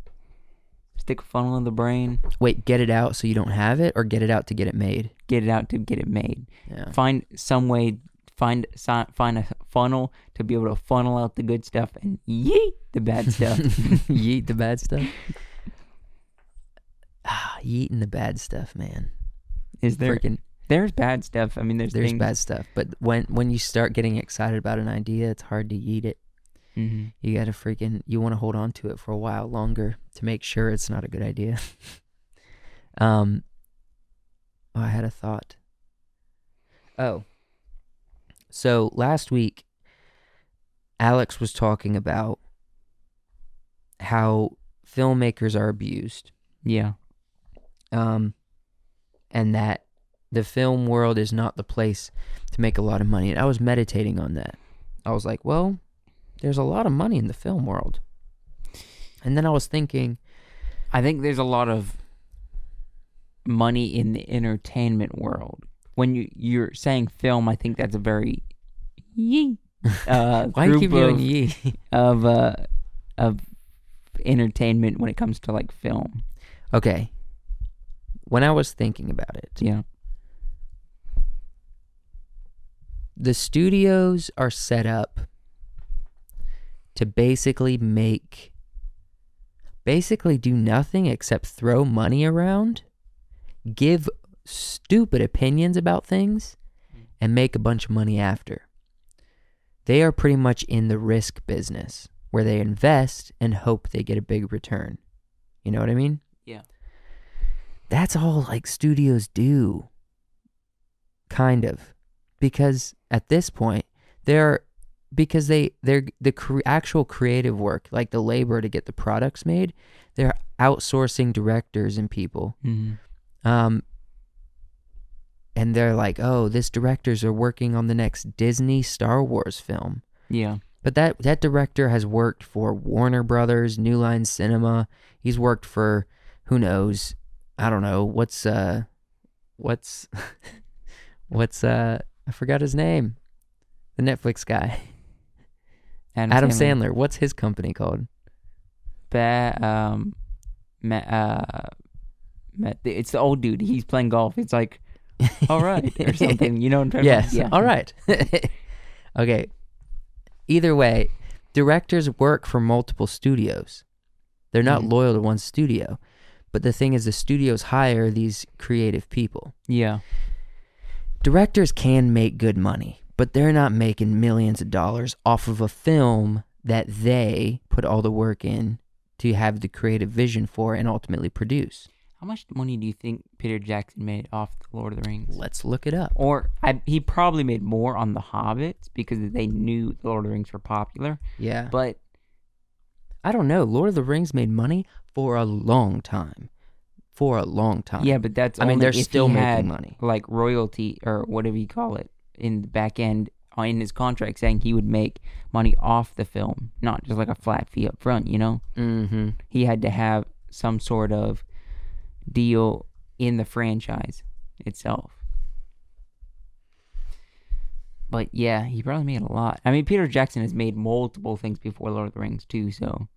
Stick a funnel in the brain, Wait, get it out so you don't have it, or get it out to get it made. get it out to get it made. Yeah. Find some way. Find find a funnel to be able to funnel out the good stuff and yeet the bad stuff. Yeet the bad stuff. Ah, yeeting the bad stuff, man. Is there? Freaking, There's bad stuff. I mean, there's there's things, bad stuff, but when when you start getting excited about an idea, it's hard to yeet it. Mhm. You gotta freaking you want to hold on to it for a while longer to make sure it's not a good idea. um, oh, I had a thought. Oh, so last week, Alex was talking about how filmmakers are abused, Yeah. um, and that the film world is not the place to make a lot of money. And I was meditating on that. I was like, well, there's a lot of money in the film world. And then I was thinking, I think there's a lot of money in the entertainment world. When you you're saying film, I think that's a very yee uh, why group keep doing of, ye? of uh of entertainment when it comes to like film. okay. When I was thinking about it, Yeah. the studios are set up to basically make basically do nothing except throw money around, give stupid opinions about things and make a bunch of money after. They are pretty much in the risk business where they invest and hope they get a big return. You know what I mean? Yeah. That's all like studios do. Kind of. Because at this point, they're because they they're the cre- actual creative work, like the labor to get the products made, they're outsourcing directors and people. Mm-hmm. Um, and they're like, "Oh, this directors are working on the next Disney Star Wars film." Yeah. But that that director has worked for Warner Brothers, New Line Cinema. He's worked for who knows? I don't know. What's uh what's what's uh I forgot his name. The Netflix guy. Adam Sandler. What's his company called? Um, uh, it's the old dude. He's playing golf. It's like, all right, or something. You know what I'm talking Yes. about? Yeah. All right. okay. Either way, directors work for multiple studios. They're not Mhm. loyal to one studio. But the thing is, the studios hire these creative people. Yeah. Directors can make good money, but they're not making millions of dollars off of a film that they put all the work in to have the creative vision for and ultimately produce. How much money do you think Peter Jackson made off the Lord of the Rings? Let's look it up. Or I, he probably made more on the Hobbits because they knew the Lord of the Rings were popular. Yeah. But I don't know. Lord of the Rings made money for a long time. For a long time. yeah, but that's I mean, they're still making money. like royalty or whatever you call it in the back end uh, in his contract saying he would make money off the film, not just like a flat fee up front. You know, Mm-hmm. he had to have some sort of deal in the franchise itself. But yeah, he probably made a lot. I mean, Peter Jackson has made multiple things before Lord of the Rings too. So,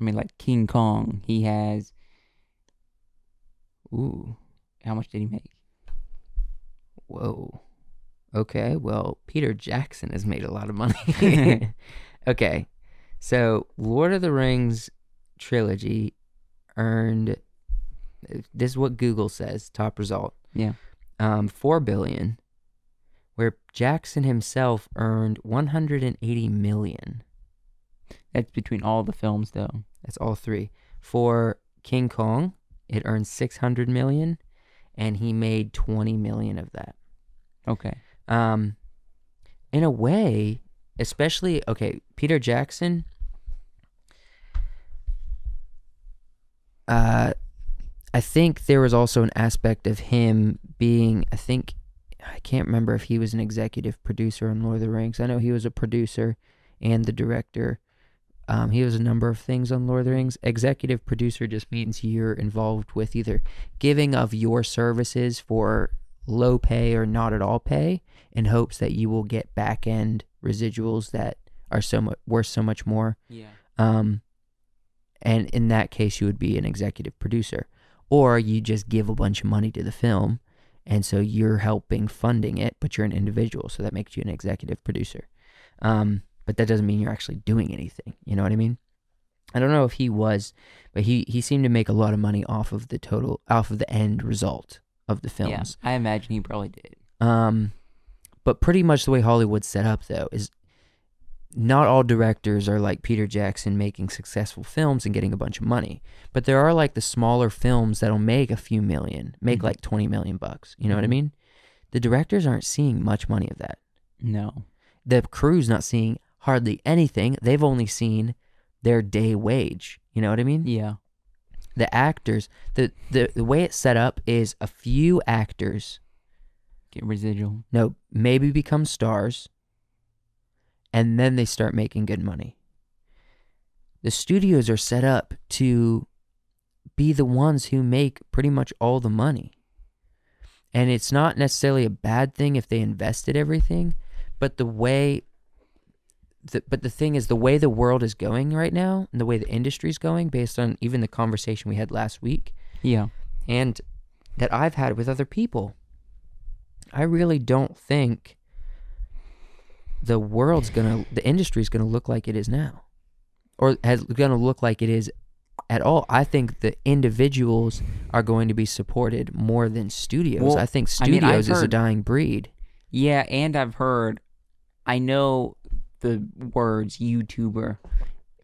I mean, like King Kong, he has. Ooh, how much did he make? Whoa. Okay, well, Peter Jackson has made a lot of money. okay, so Lord of the Rings trilogy earned. This is what Google says. Top result. Yeah. Um, four billion, where Jackson himself earned one hundred and eighty million. That's between all the films, though. That's all three. For King Kong, it earned six hundred million, and he made twenty million of that. Okay. Um, in a way, especially okay, Peter Jackson. Uh, I think there was also an aspect of him being, I think, I can't remember if he was an executive producer on Lord of the Rings. I know he was a producer and the director. Um, he was a number of things on Lord of the Rings. Executive producer just means you're involved with either giving of your services for low pay or not at all pay in hopes that you will get back end residuals that are so much worth so much more. Yeah. Um, and in that case, you would be an executive producer, or you just give a bunch of money to the film, and so you're helping funding it, but you're an individual, so that makes you an executive producer. Um, but that doesn't mean you're actually doing anything. You know what I mean? I don't know if he was, but he he seemed to make a lot of money off of the total, off of the end result of the films. Yeah, I imagine he probably did. Um, but pretty much the way Hollywood's set up, though, is not all directors are like Peter Jackson making successful films and getting a bunch of money. But there are like the smaller films that'll make a few million, make Mhm. like 20 million bucks. You know what I Mhm. mean? The directors aren't seeing much money of that. No. The crew's not seeing hardly anything. They've only seen their day wage. You know what I mean? Yeah. The actors, the, the, the way it's set up is a few actors Get residual. no, maybe become stars, and then they start making good money. The studios are set up to be the ones who make pretty much all the money. And it's not necessarily a bad thing if they invested everything, but the way the, but the thing is the way the world is going right now and the way the industry's going based on even the conversation we had last week Yeah. and that I've had with other people. I really don't think the world's gonna, the industry's gonna look like it is now, or has gonna look like it is at all. I think the individuals are going to be supported more than studios. Well, I think studios I've is a dying breed. Yeah, and I've heard, I know the words YouTuber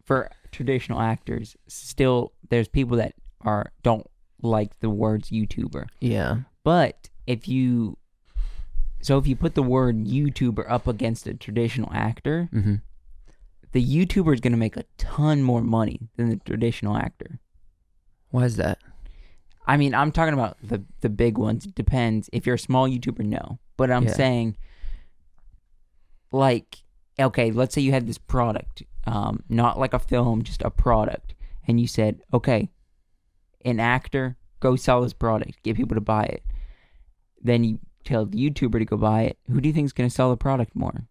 for traditional actors. Still, there's people that are don't like the words YouTuber. Yeah, But if you, so if you put the word YouTuber up against a traditional actor, hmm the YouTuber is going to make a ton more money than the traditional actor. why is that? I mean, I'm talking about the the big ones. It depends. If you're a small YouTuber, no. But I'm Yeah. saying, like, okay, let's say you had this product, um, not like a film, just a product, and you said, okay, an actor, go sell this product, get people to buy it. Then you tell the YouTuber to go buy it. Who do you think is going to sell the product more?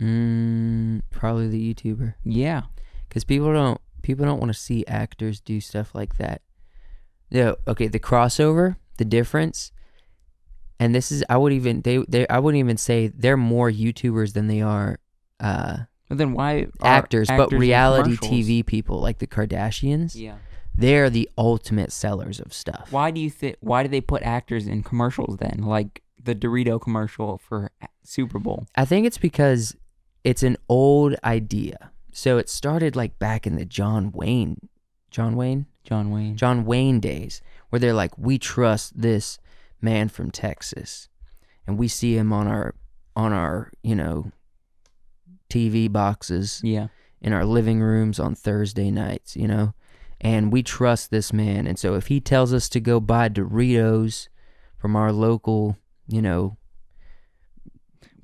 Mm, probably the YouTuber. Yeah, because people don't people don't want to see actors do stuff like that. Yeah, okay, the crossover, the difference, and this is I would even they they I wouldn't even say they're more YouTubers than they are uh, but then why are actors, but reality TV people like the Kardashians. Yeah. They're the ultimate sellers of stuff. Why do you think? Why do they put actors in commercials then, like the Dorito commercial for Super Bowl? I think it's because it's an old idea. So it started like back in the John Wayne, John Wayne, John Wayne. John Wayne days, where they're like, we trust this man from Texas, and we see him on our on our you know TV boxes Yeah. in our living rooms on Thursday nights, you know, and we trust this man, and so if he tells us to go buy Doritos from our local, you know,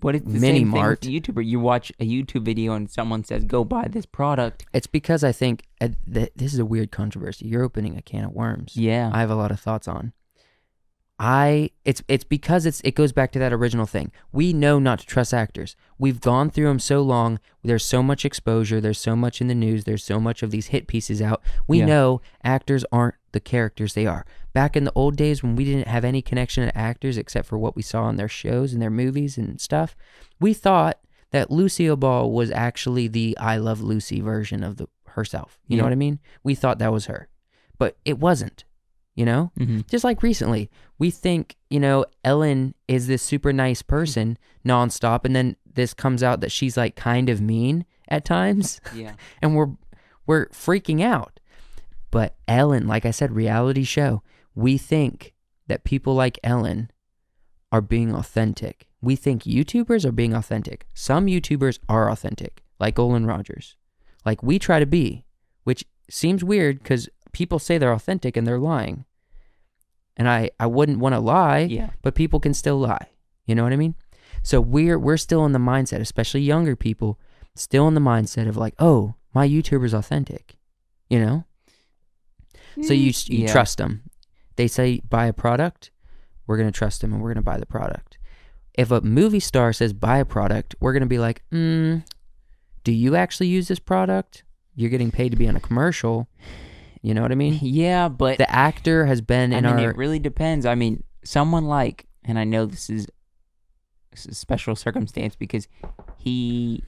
But it's the Mini same Mart. thing with the YouTuber. You watch a YouTube video and someone says, "Go buy this product." it's because I think uh, th- this is a weird controversy. You're opening a can of worms. Yeah. I have a lot of thoughts on. I it's it's because it's it goes back to that original thing. We know not to trust actors. We've gone through them so long. There's so much exposure. There's so much in the news. There's so much of these hit pieces out. We Yeah. know actors aren't the characters they are. Back in the old days when we didn't have any connection to actors except for what we saw in their shows and their movies and stuff, we thought that Lucille Ball was actually the I Love Lucy version of the herself. You know what I mean? We thought that was her. But it wasn't. You know? hmm Just like recently, we think, you know, Ellen is this super nice person nonstop, and then this comes out that she's like kind of mean at times, Yeah. and we're we're freaking out. But Ellen, like I said, reality show, we think that people like Ellen are being authentic. We think YouTubers are being authentic. Some YouTubers are authentic, like Olan Rogers. Like we try to be, which seems weird because people say they're authentic and they're lying. And I I wouldn't want to lie, Yeah. but people can still lie. You know what I mean? So we're we're still in the mindset, especially younger people, still in the mindset of like, "Oh, my YouTuber's authentic." You know? So you you Yeah. trust them. They say buy a product, we're going to trust them and we're going to buy the product. If a movie star says buy a product, we're going to be like, mm, "Do you actually use this product? You're getting paid to be on a commercial." You know what I mean? Yeah, but The actor has been I in mean, our it really depends. I mean, someone like, and I know this is a special circumstance because he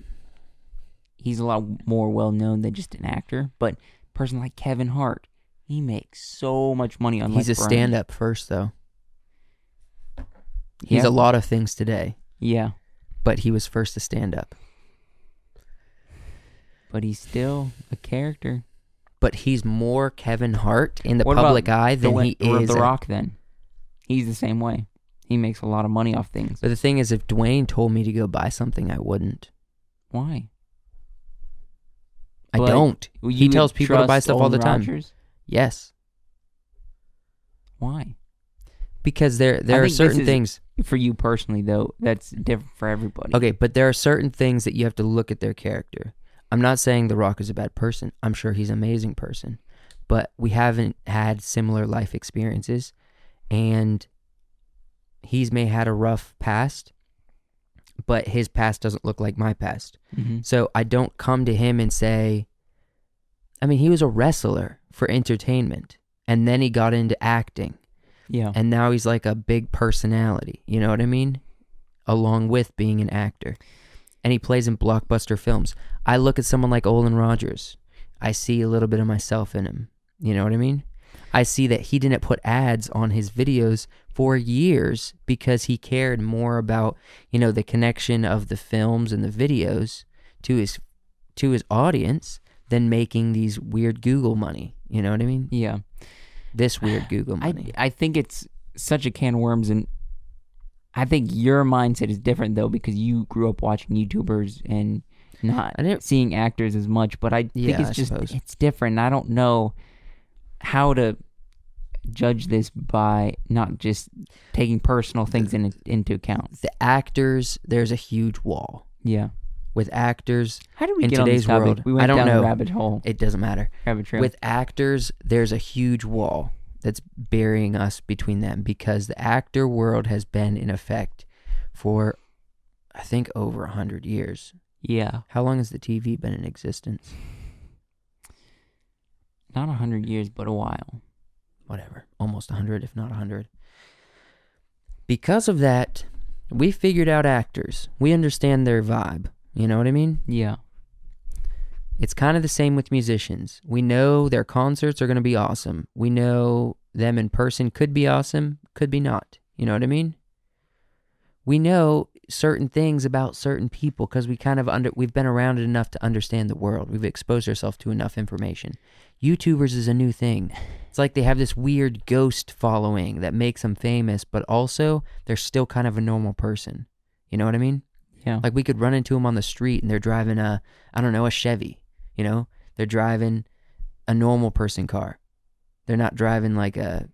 he's a lot more well known than just an actor. But a person like Kevin Hart, he makes so much money on. He's a stand up first though. He's Yeah. a lot of things today, Yeah, but he was first to stand up. but he's still a character. But he's more Kevin Hart in the What about public eye than he is. The Rock. Then he's the same way. He makes a lot of money off things. But the thing is, if Dwayne told me to go buy something, I wouldn't. Why? I But don't. Will He you tells people to buy trust stuff all the time. Rogers? Yes, Why? because there there I are think this certain is- things. For you personally, though, that's different for everybody. Okay, but there are certain things that you have to look at their character. I'm not saying The Rock is a bad person. I'm sure he's an amazing person. But we haven't had similar life experiences and he's may had a rough past, but his past doesn't look like my past. hmm So I don't come to him and say I mean, he was a wrestler for entertainment and then he got into acting Yeah. and now he's like a big personality. You know what I mean? Along with being an actor, and he plays in blockbuster films. I look at someone like Olan Rogers. I see a little bit of myself in him. You know what I mean? I see that he didn't put ads on his videos for years because he cared more about, you know, the connection of the films and the videos to his to his audience than making these weird Google money. You know what I mean? yeah. This weird Google I money. I think it's such a can of worms, and I think your mindset is different though because you grew up watching YouTubers and not seeing actors as much. But I think Yeah, it's I just suppose. it's different. I don't know how to judge this by not just taking personal things in, into account. the actors, there's a huge wall. Yeah. With actors, How do we In get today's world, we went I don't down know. a rabbit hole, it doesn't matter. rabbit trail. With actors, there's a huge wall that's burying us between them because the actor world has been in effect for, I think, over a hundred years. yeah, How long has the TV been in existence? not a hundred years, but a while. Whatever, almost a hundred, if not a hundred. Because of that, we figured out actors. We understand their vibe. You know what I mean? Yeah. It's kind of the same with musicians. We know their concerts are going to be awesome. We know them in person could be awesome, could be not. You know what I mean? We know certain things about certain people because we kind of under we've been around it enough to understand the world. We've exposed ourselves to enough information. YouTubers is a new thing. It's like they have this weird ghost following that makes them famous, but also they're still kind of a normal person. You know what I mean? Yeah. Like we could run into them on the street and they're driving a, I don't know, a Chevy. You know, they're driving a normal person car. They're not driving like a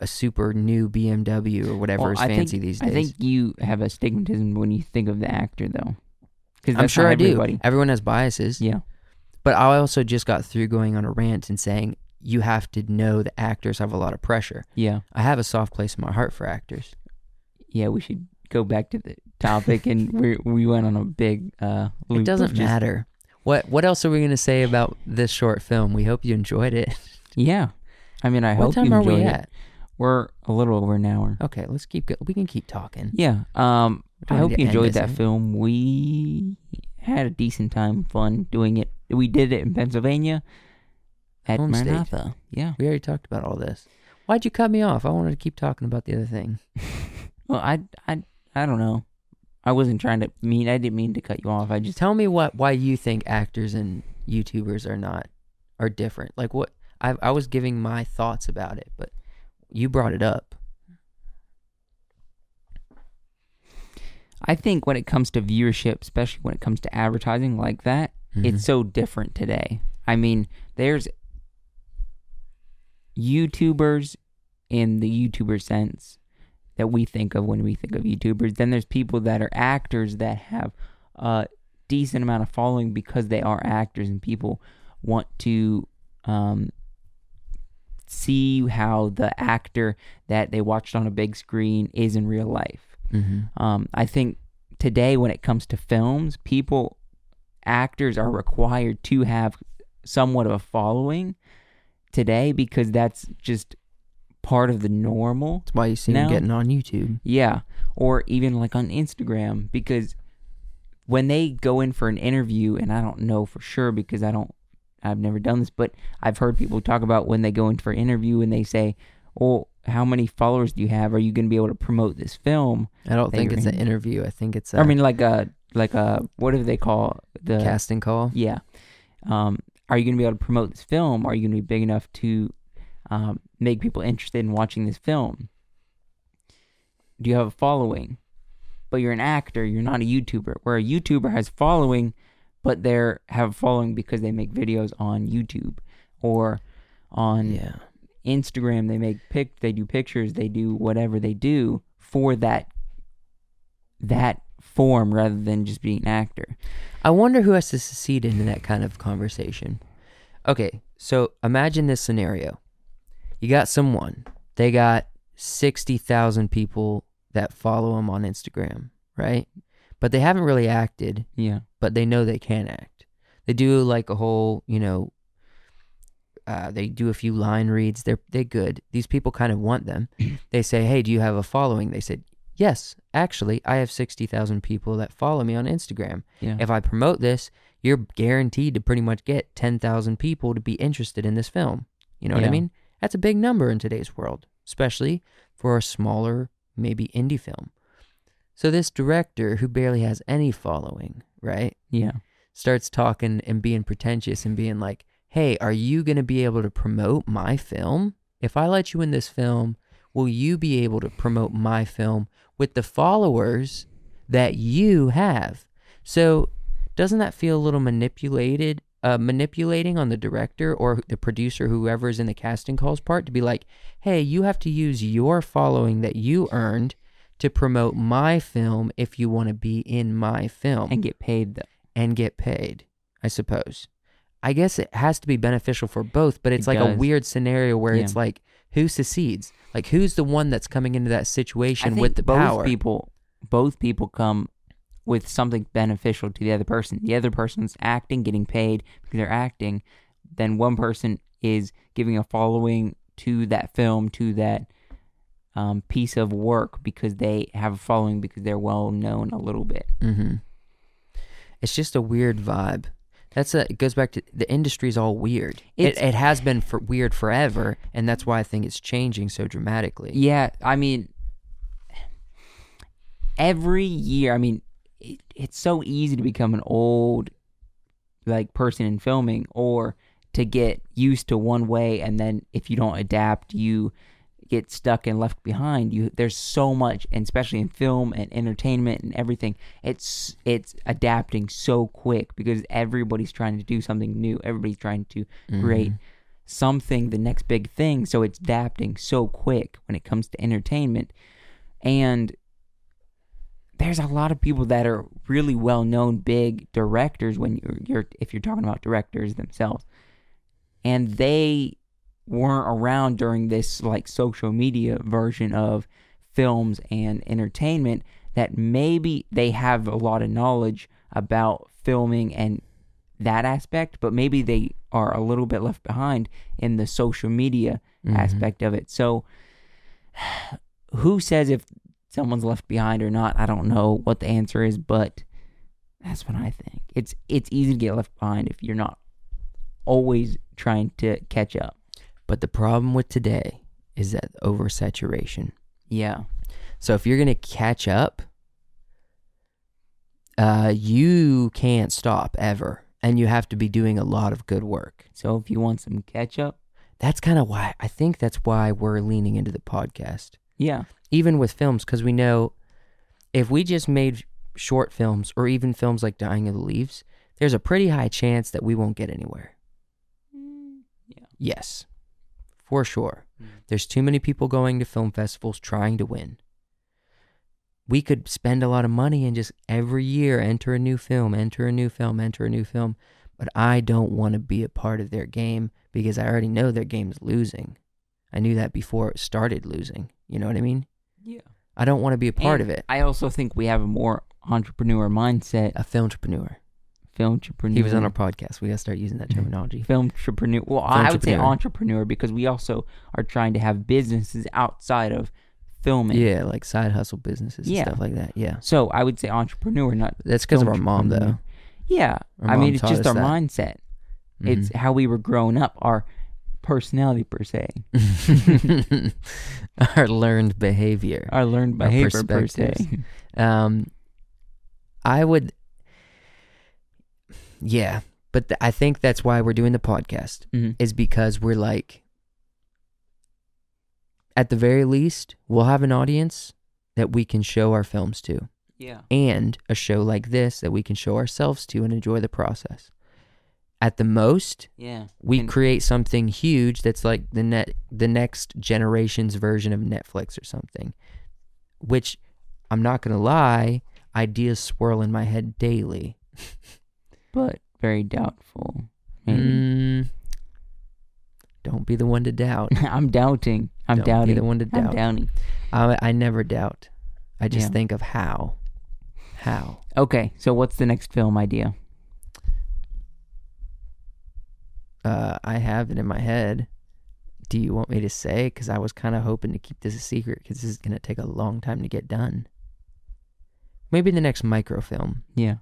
a super new BMW or whatever Well, is fancy think, these days. I think you have a stigmatism when you think of the actor, though. Because I'm sure I do. everybody. Everyone has biases. Yeah. But I also just got through going on a rant and saying you have to know that actors have a lot of pressure. Yeah. I have a soft place in my heart for actors. Yeah. We should go back to the topic, and we we went on a big. uh loop It doesn't matter. What what else are we going to say about this short film? We hope you enjoyed it. Yeah. I mean, I what hope you enjoyed we it. We're a little over an hour. Okay, let's keep go- we can keep talking. Yeah. Um. I hope you enjoyed that film. We had a decent time, fun doing it. We did it in Pennsylvania at Home state. Maranatha. Yeah. We already talked about all this. Why'd you cut me off? I wanted to keep talking about the other thing. Well, I I I don't know. I wasn't trying to mean. I didn't mean to cut you off. I just Tell me what why you think actors and YouTubers are not are different. Like what I I was giving my thoughts about it, but you brought it up. I think when it comes to viewership, especially when it comes to advertising like that, Mhm. it's so different today. I mean, there's YouTubers in the YouTuber sense that we think of when we think of YouTubers. Then there's people that are actors that have a decent amount of following because they are actors and people want to um, see how the actor that they watched on a big screen is in real life. Mm-hmm. Um, I think today, when it comes to films, people, actors are required to have somewhat of a following today because that's just part of the normal. That's why you see Now- them getting on YouTube. Yeah. Or even like on Instagram because when they go in for an interview, and I don't know for sure because I don't, I've never done this, but I've heard people talk about when they go in for an interview and they say, well, how many followers do you have? Are you going to be able to promote this film? I don't think it's an interview. I think it's a I mean, like a, like a, what do they call the casting call. Yeah. Um, are you going to be able to promote this film? Are you going to be big enough to um, make people interested in watching this film? Do you have a following? But you're an actor. You're not a YouTuber. Where a YouTuber has following, but they have a following because they make videos on YouTube or on Yeah. Instagram. They make pic. They do pictures. They do whatever they do for that that form rather than just being an actor. I wonder who has to succeed in that kind of conversation. Okay, so imagine this scenario. You got someone, they got 60,000 people that follow them on Instagram, right? But they haven't really acted, Yeah. but they know they can act. They do like a whole, you know, uh, they do a few line reads. They're they're good. These people kind of want them. they say, "Hey, do you have a following?" They said, "Yes, actually, I have sixty thousand people that follow me on Instagram. Yeah. If I promote this, you're guaranteed to pretty much get ten thousand people to be interested in this film. You know what I mean? That's a big number in today's world, especially for a smaller, maybe indie film. So this director who barely has any following, right? yeah. starts talking and being pretentious and being like, "Hey, are you going to be able to promote my film? If I let you in this film, will you be able to promote my film with the followers that you have?" So, doesn't that feel a little manipulated? Uh, manipulating on the director or the producer, whoever is in the casting calls part, to be like, "Hey, you have to use your following that you earned to promote my film if you want to be in my film." and get paid the and get paid, I suppose. I guess it has to be beneficial for both, but it's It like a weird scenario where it's like who succeeds? Like who's the one that's coming into that situation with the both power? people both people come with something beneficial to the other person. The other person's acting, getting paid because they're acting. Then one person is giving a following to that film, to that um, piece of work because they have a following because they're well known a little bit. hmm It's just a weird vibe. That's a, it goes back to the industry's all weird. It, it has been for weird forever, and that's why I think it's changing so dramatically. Yeah, I mean, every year, I mean, it, it's so easy to become an old like person in filming or to get used to one way and then if you don't adapt you get stuck and left behind. You there's so much and especially in film and entertainment and everything it's it's adapting so quick because everybody's trying to do something new. Everybody's trying to create mm-hmm. something the next big thing. So it's adapting so quick when it comes to entertainment. And there's a lot of people that are really well known big directors when you're, you're if you're talking about directors themselves and they weren't around during this like social media version of films and entertainment that maybe they have a lot of knowledge about filming and that aspect but maybe they are a little bit left behind in the social media Mhm. aspect of it so who says if someone's left behind or not i don't know what the answer is but that's what i think. It's it's easy to get left behind if you're not always trying to catch up. But the problem with today is that oversaturation. yeah. So if you're gonna catch up, uh, you can't stop ever, and you have to be doing a lot of good work. so if you want some catch up? That's kind of why I think that's why we're leaning into the podcast, yeah even with films, because we know if we just made short films or even films like Dying of the Leaves, there's a pretty high chance that we won't get anywhere. Mm, yeah Yes, for sure. Mm. There's too many people going to film festivals trying to win. We could spend a lot of money and just every year enter a new film, enter a new film, enter a new film. But I don't want to be a part of their game because I already know their game's losing. I knew that before it started losing. You know what I mean? Yeah. I don't want to be a part And of it. I also think we have a more entrepreneur mindset. A film entrepreneur. Film entrepreneur. He was on our podcast. We got to start using that mm-hmm. terminology. film entrepreneur. Well, I would say entrepreneur because we also are trying to have businesses outside of filming. Yeah, like side hustle businesses Yeah. and stuff like that. Yeah. So I would say entrepreneur, not That's because of our mom, though. Yeah, Our I mom mean it's just our that. mindset. It's mm-hmm. how we were growing up, our personality per se, our learned behavior. our learned Our behavior per se. Um, I would, yeah, but th- I think that's why we're doing the podcast Mhm. is because we're like, at the very least, we'll have an audience that we can show our films to, Yeah. and a show like this that we can show ourselves to and enjoy the process. At the most, Yeah. we And- create something huge that's like the net the next generation's version of Netflix or something. Which I'm not gonna lie, ideas swirl in my head daily. but very doubtful. Mm, don't be the one to doubt. I'm doubting. I'm Don't be doubting. the one to doubt I'm doubt. doubting. I, I never doubt. I just Yeah. think of how. How. Okay, so what's the next film idea? Uh, I have it in my head. Do you want me to say? Because I was kind of hoping to keep this a secret because this is going to take a long time to get done. Maybe the next microfilm. Yeah.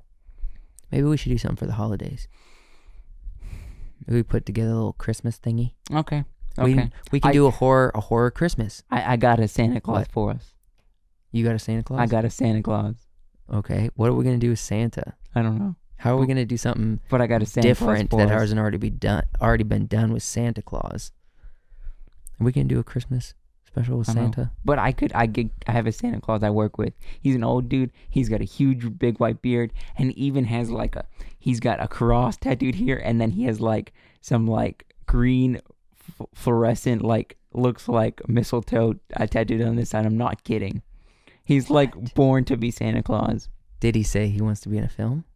Maybe we should do something for the holidays. Maybe we put together a little Christmas thingy. Okay. We Okay. we can I- do a horror a horror Christmas. I, I got a Santa Claus What? for us. You got a Santa Claus? I got a Santa Claus. Okay. What are we gonna do with Santa? I don't know, How are we gonna do something but I got a Santa different Claus that hasn't already be done already been done with Santa Claus? And we can do a Christmas special with I know. Santa. But I could. I get. I have a Santa Claus I work with. He's an old dude. He's got a huge, big white beard, and even has like a. He's got a cross tattooed here, and then he has like some like green, f- fluorescent like looks like mistletoe uh, tattooed on this side. I'm not kidding. He's like born to be Santa Claus. Did he say he wants to be in a film?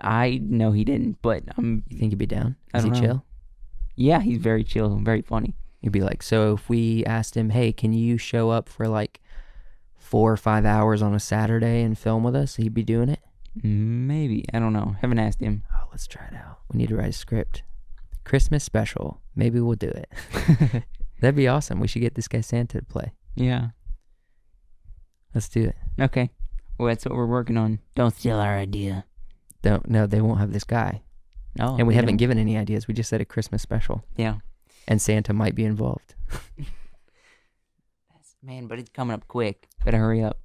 I know he didn't, but I'm. You think he'd be down? I Is he don't know. chill? Yeah, he's very chill and very funny. You'd be like, so if we asked him, hey, can you show up for like four or five hours on a Saturday and film with us? He'd be doing it. Maybe I don't know. Haven't asked him. Oh, let's try it out. We need to write a script. Christmas special. Maybe we'll do it. That'd be awesome. We should get this guy Santa to play. Yeah. Let's do it. Okay. Well, that's what we're working on. Don't steal our idea. Don't no, they won't have this guy. No. and we haven't don't. given any ideas. We just said a Christmas special. Yeah. And Santa might be involved. Man, but it's coming up quick. Better hurry up.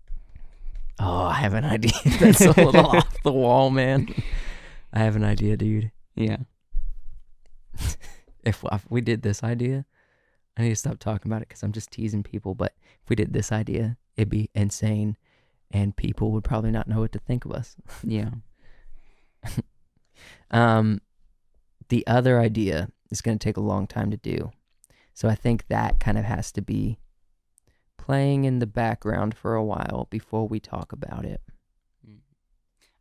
Oh, I have an idea. That's a little off the wall, man. I have an idea, dude. Yeah. If, if we did this idea, I need to stop talking about it because I'm just teasing people. But if we did this idea, it'd be insane, and people would probably not know what to think of us. Yeah. Um, the other idea is going to take a long time to do, so I think that kind of has to be playing in the background for a while before we talk about it.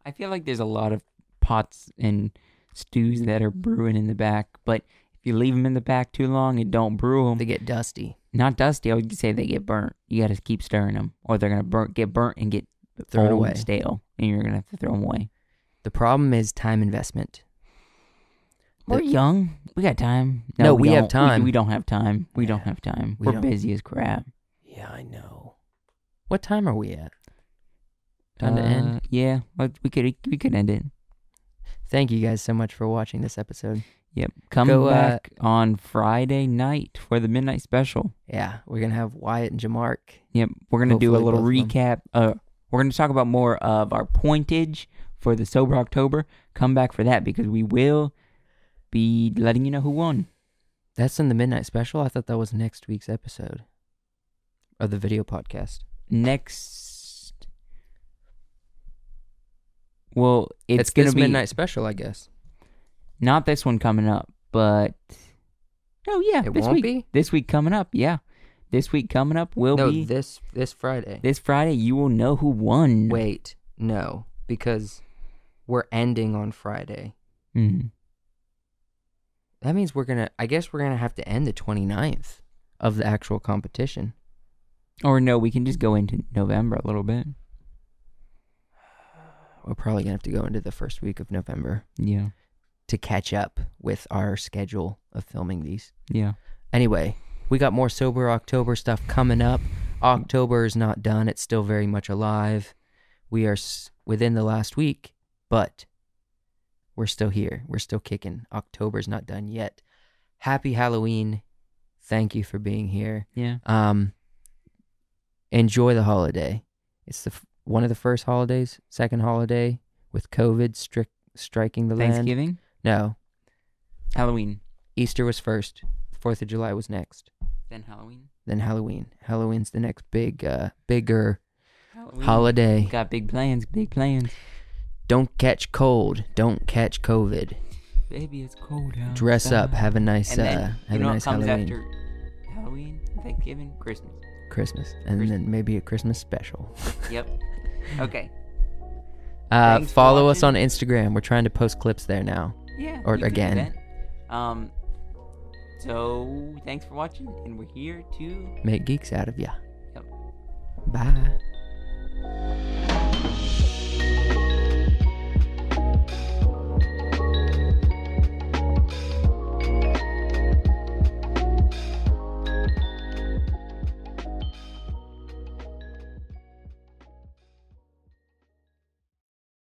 I feel like there's a lot of pots and stews that are brewing in the back, but if you leave them in the back too long and don't brew them, They get dusty. not dusty. I would say they get burnt. You got to keep stirring them, or they're gonna burn, get burnt and get Thrown away. stale, and you're gonna have to throw them away. The problem is time investment. The- We're young. We got time. No, we have don't. time. We, don't have time. We don't have time. we We're don't. busy as crap. Yeah, I know. What time are we at? Time to end. Uh, Yeah, but we could we could end it. Thank you guys so much for watching this episode. Yep. Come Go, uh, back on Friday night for the midnight special. Yeah, we're gonna have Wyatt and Jamark. Yep. We're gonna do a Hopefully little both of them. recap. Uh, we're gonna talk about more of our pointage for the sober October. Come back for that because we will be letting you know who won. That's in the midnight special. I thought that was next week's episode of the video podcast. Next. Well, it's, It's, gonna be midnight special, I guess. not this one coming up, but Oh yeah, It this won't week. be? This week coming up, yeah. This week coming up will no, be this this Friday. this Friday. You will know who won. Wait, no, because we're ending on Friday. Mhm. That means we're gonna. I guess we're gonna have to end the 29th of the actual competition. Or no, we can just go into November a little bit. We're probably gonna have to go into the first week of November Yeah, to catch up with our schedule of filming these. yeah. Anyway, we got more sober October stuff coming up. October is not done; it's still very much alive. We are s- within the last week, but we're still here. We're still kicking. October's not done yet. Happy Halloween! Thank you for being here. Yeah. Um, enjoy the holiday. It's the f- one of the first holidays, second holiday with COVID stri- striking the land. Thanksgiving, No, Halloween, Easter was first. Fourth of July was next. then Halloween. Then Halloween. Halloween's the next big, uh, bigger Halloween. holiday. Got big plans. Big plans. Don't catch cold. Don't catch COVID. Baby, it's cold out. Dress up. Have a nice, and then, uh, you have a know what nice comes Halloween, after Halloween, Thanksgiving, Christmas. Christmas, and Christmas. then maybe a Christmas special. Yep. Okay. Uh, follow us on. Instagram. We're trying to post clips there now. Yeah. Or again. Um. So thanks for watching, and we're here to Make geeks out of ya. Yep. Bye.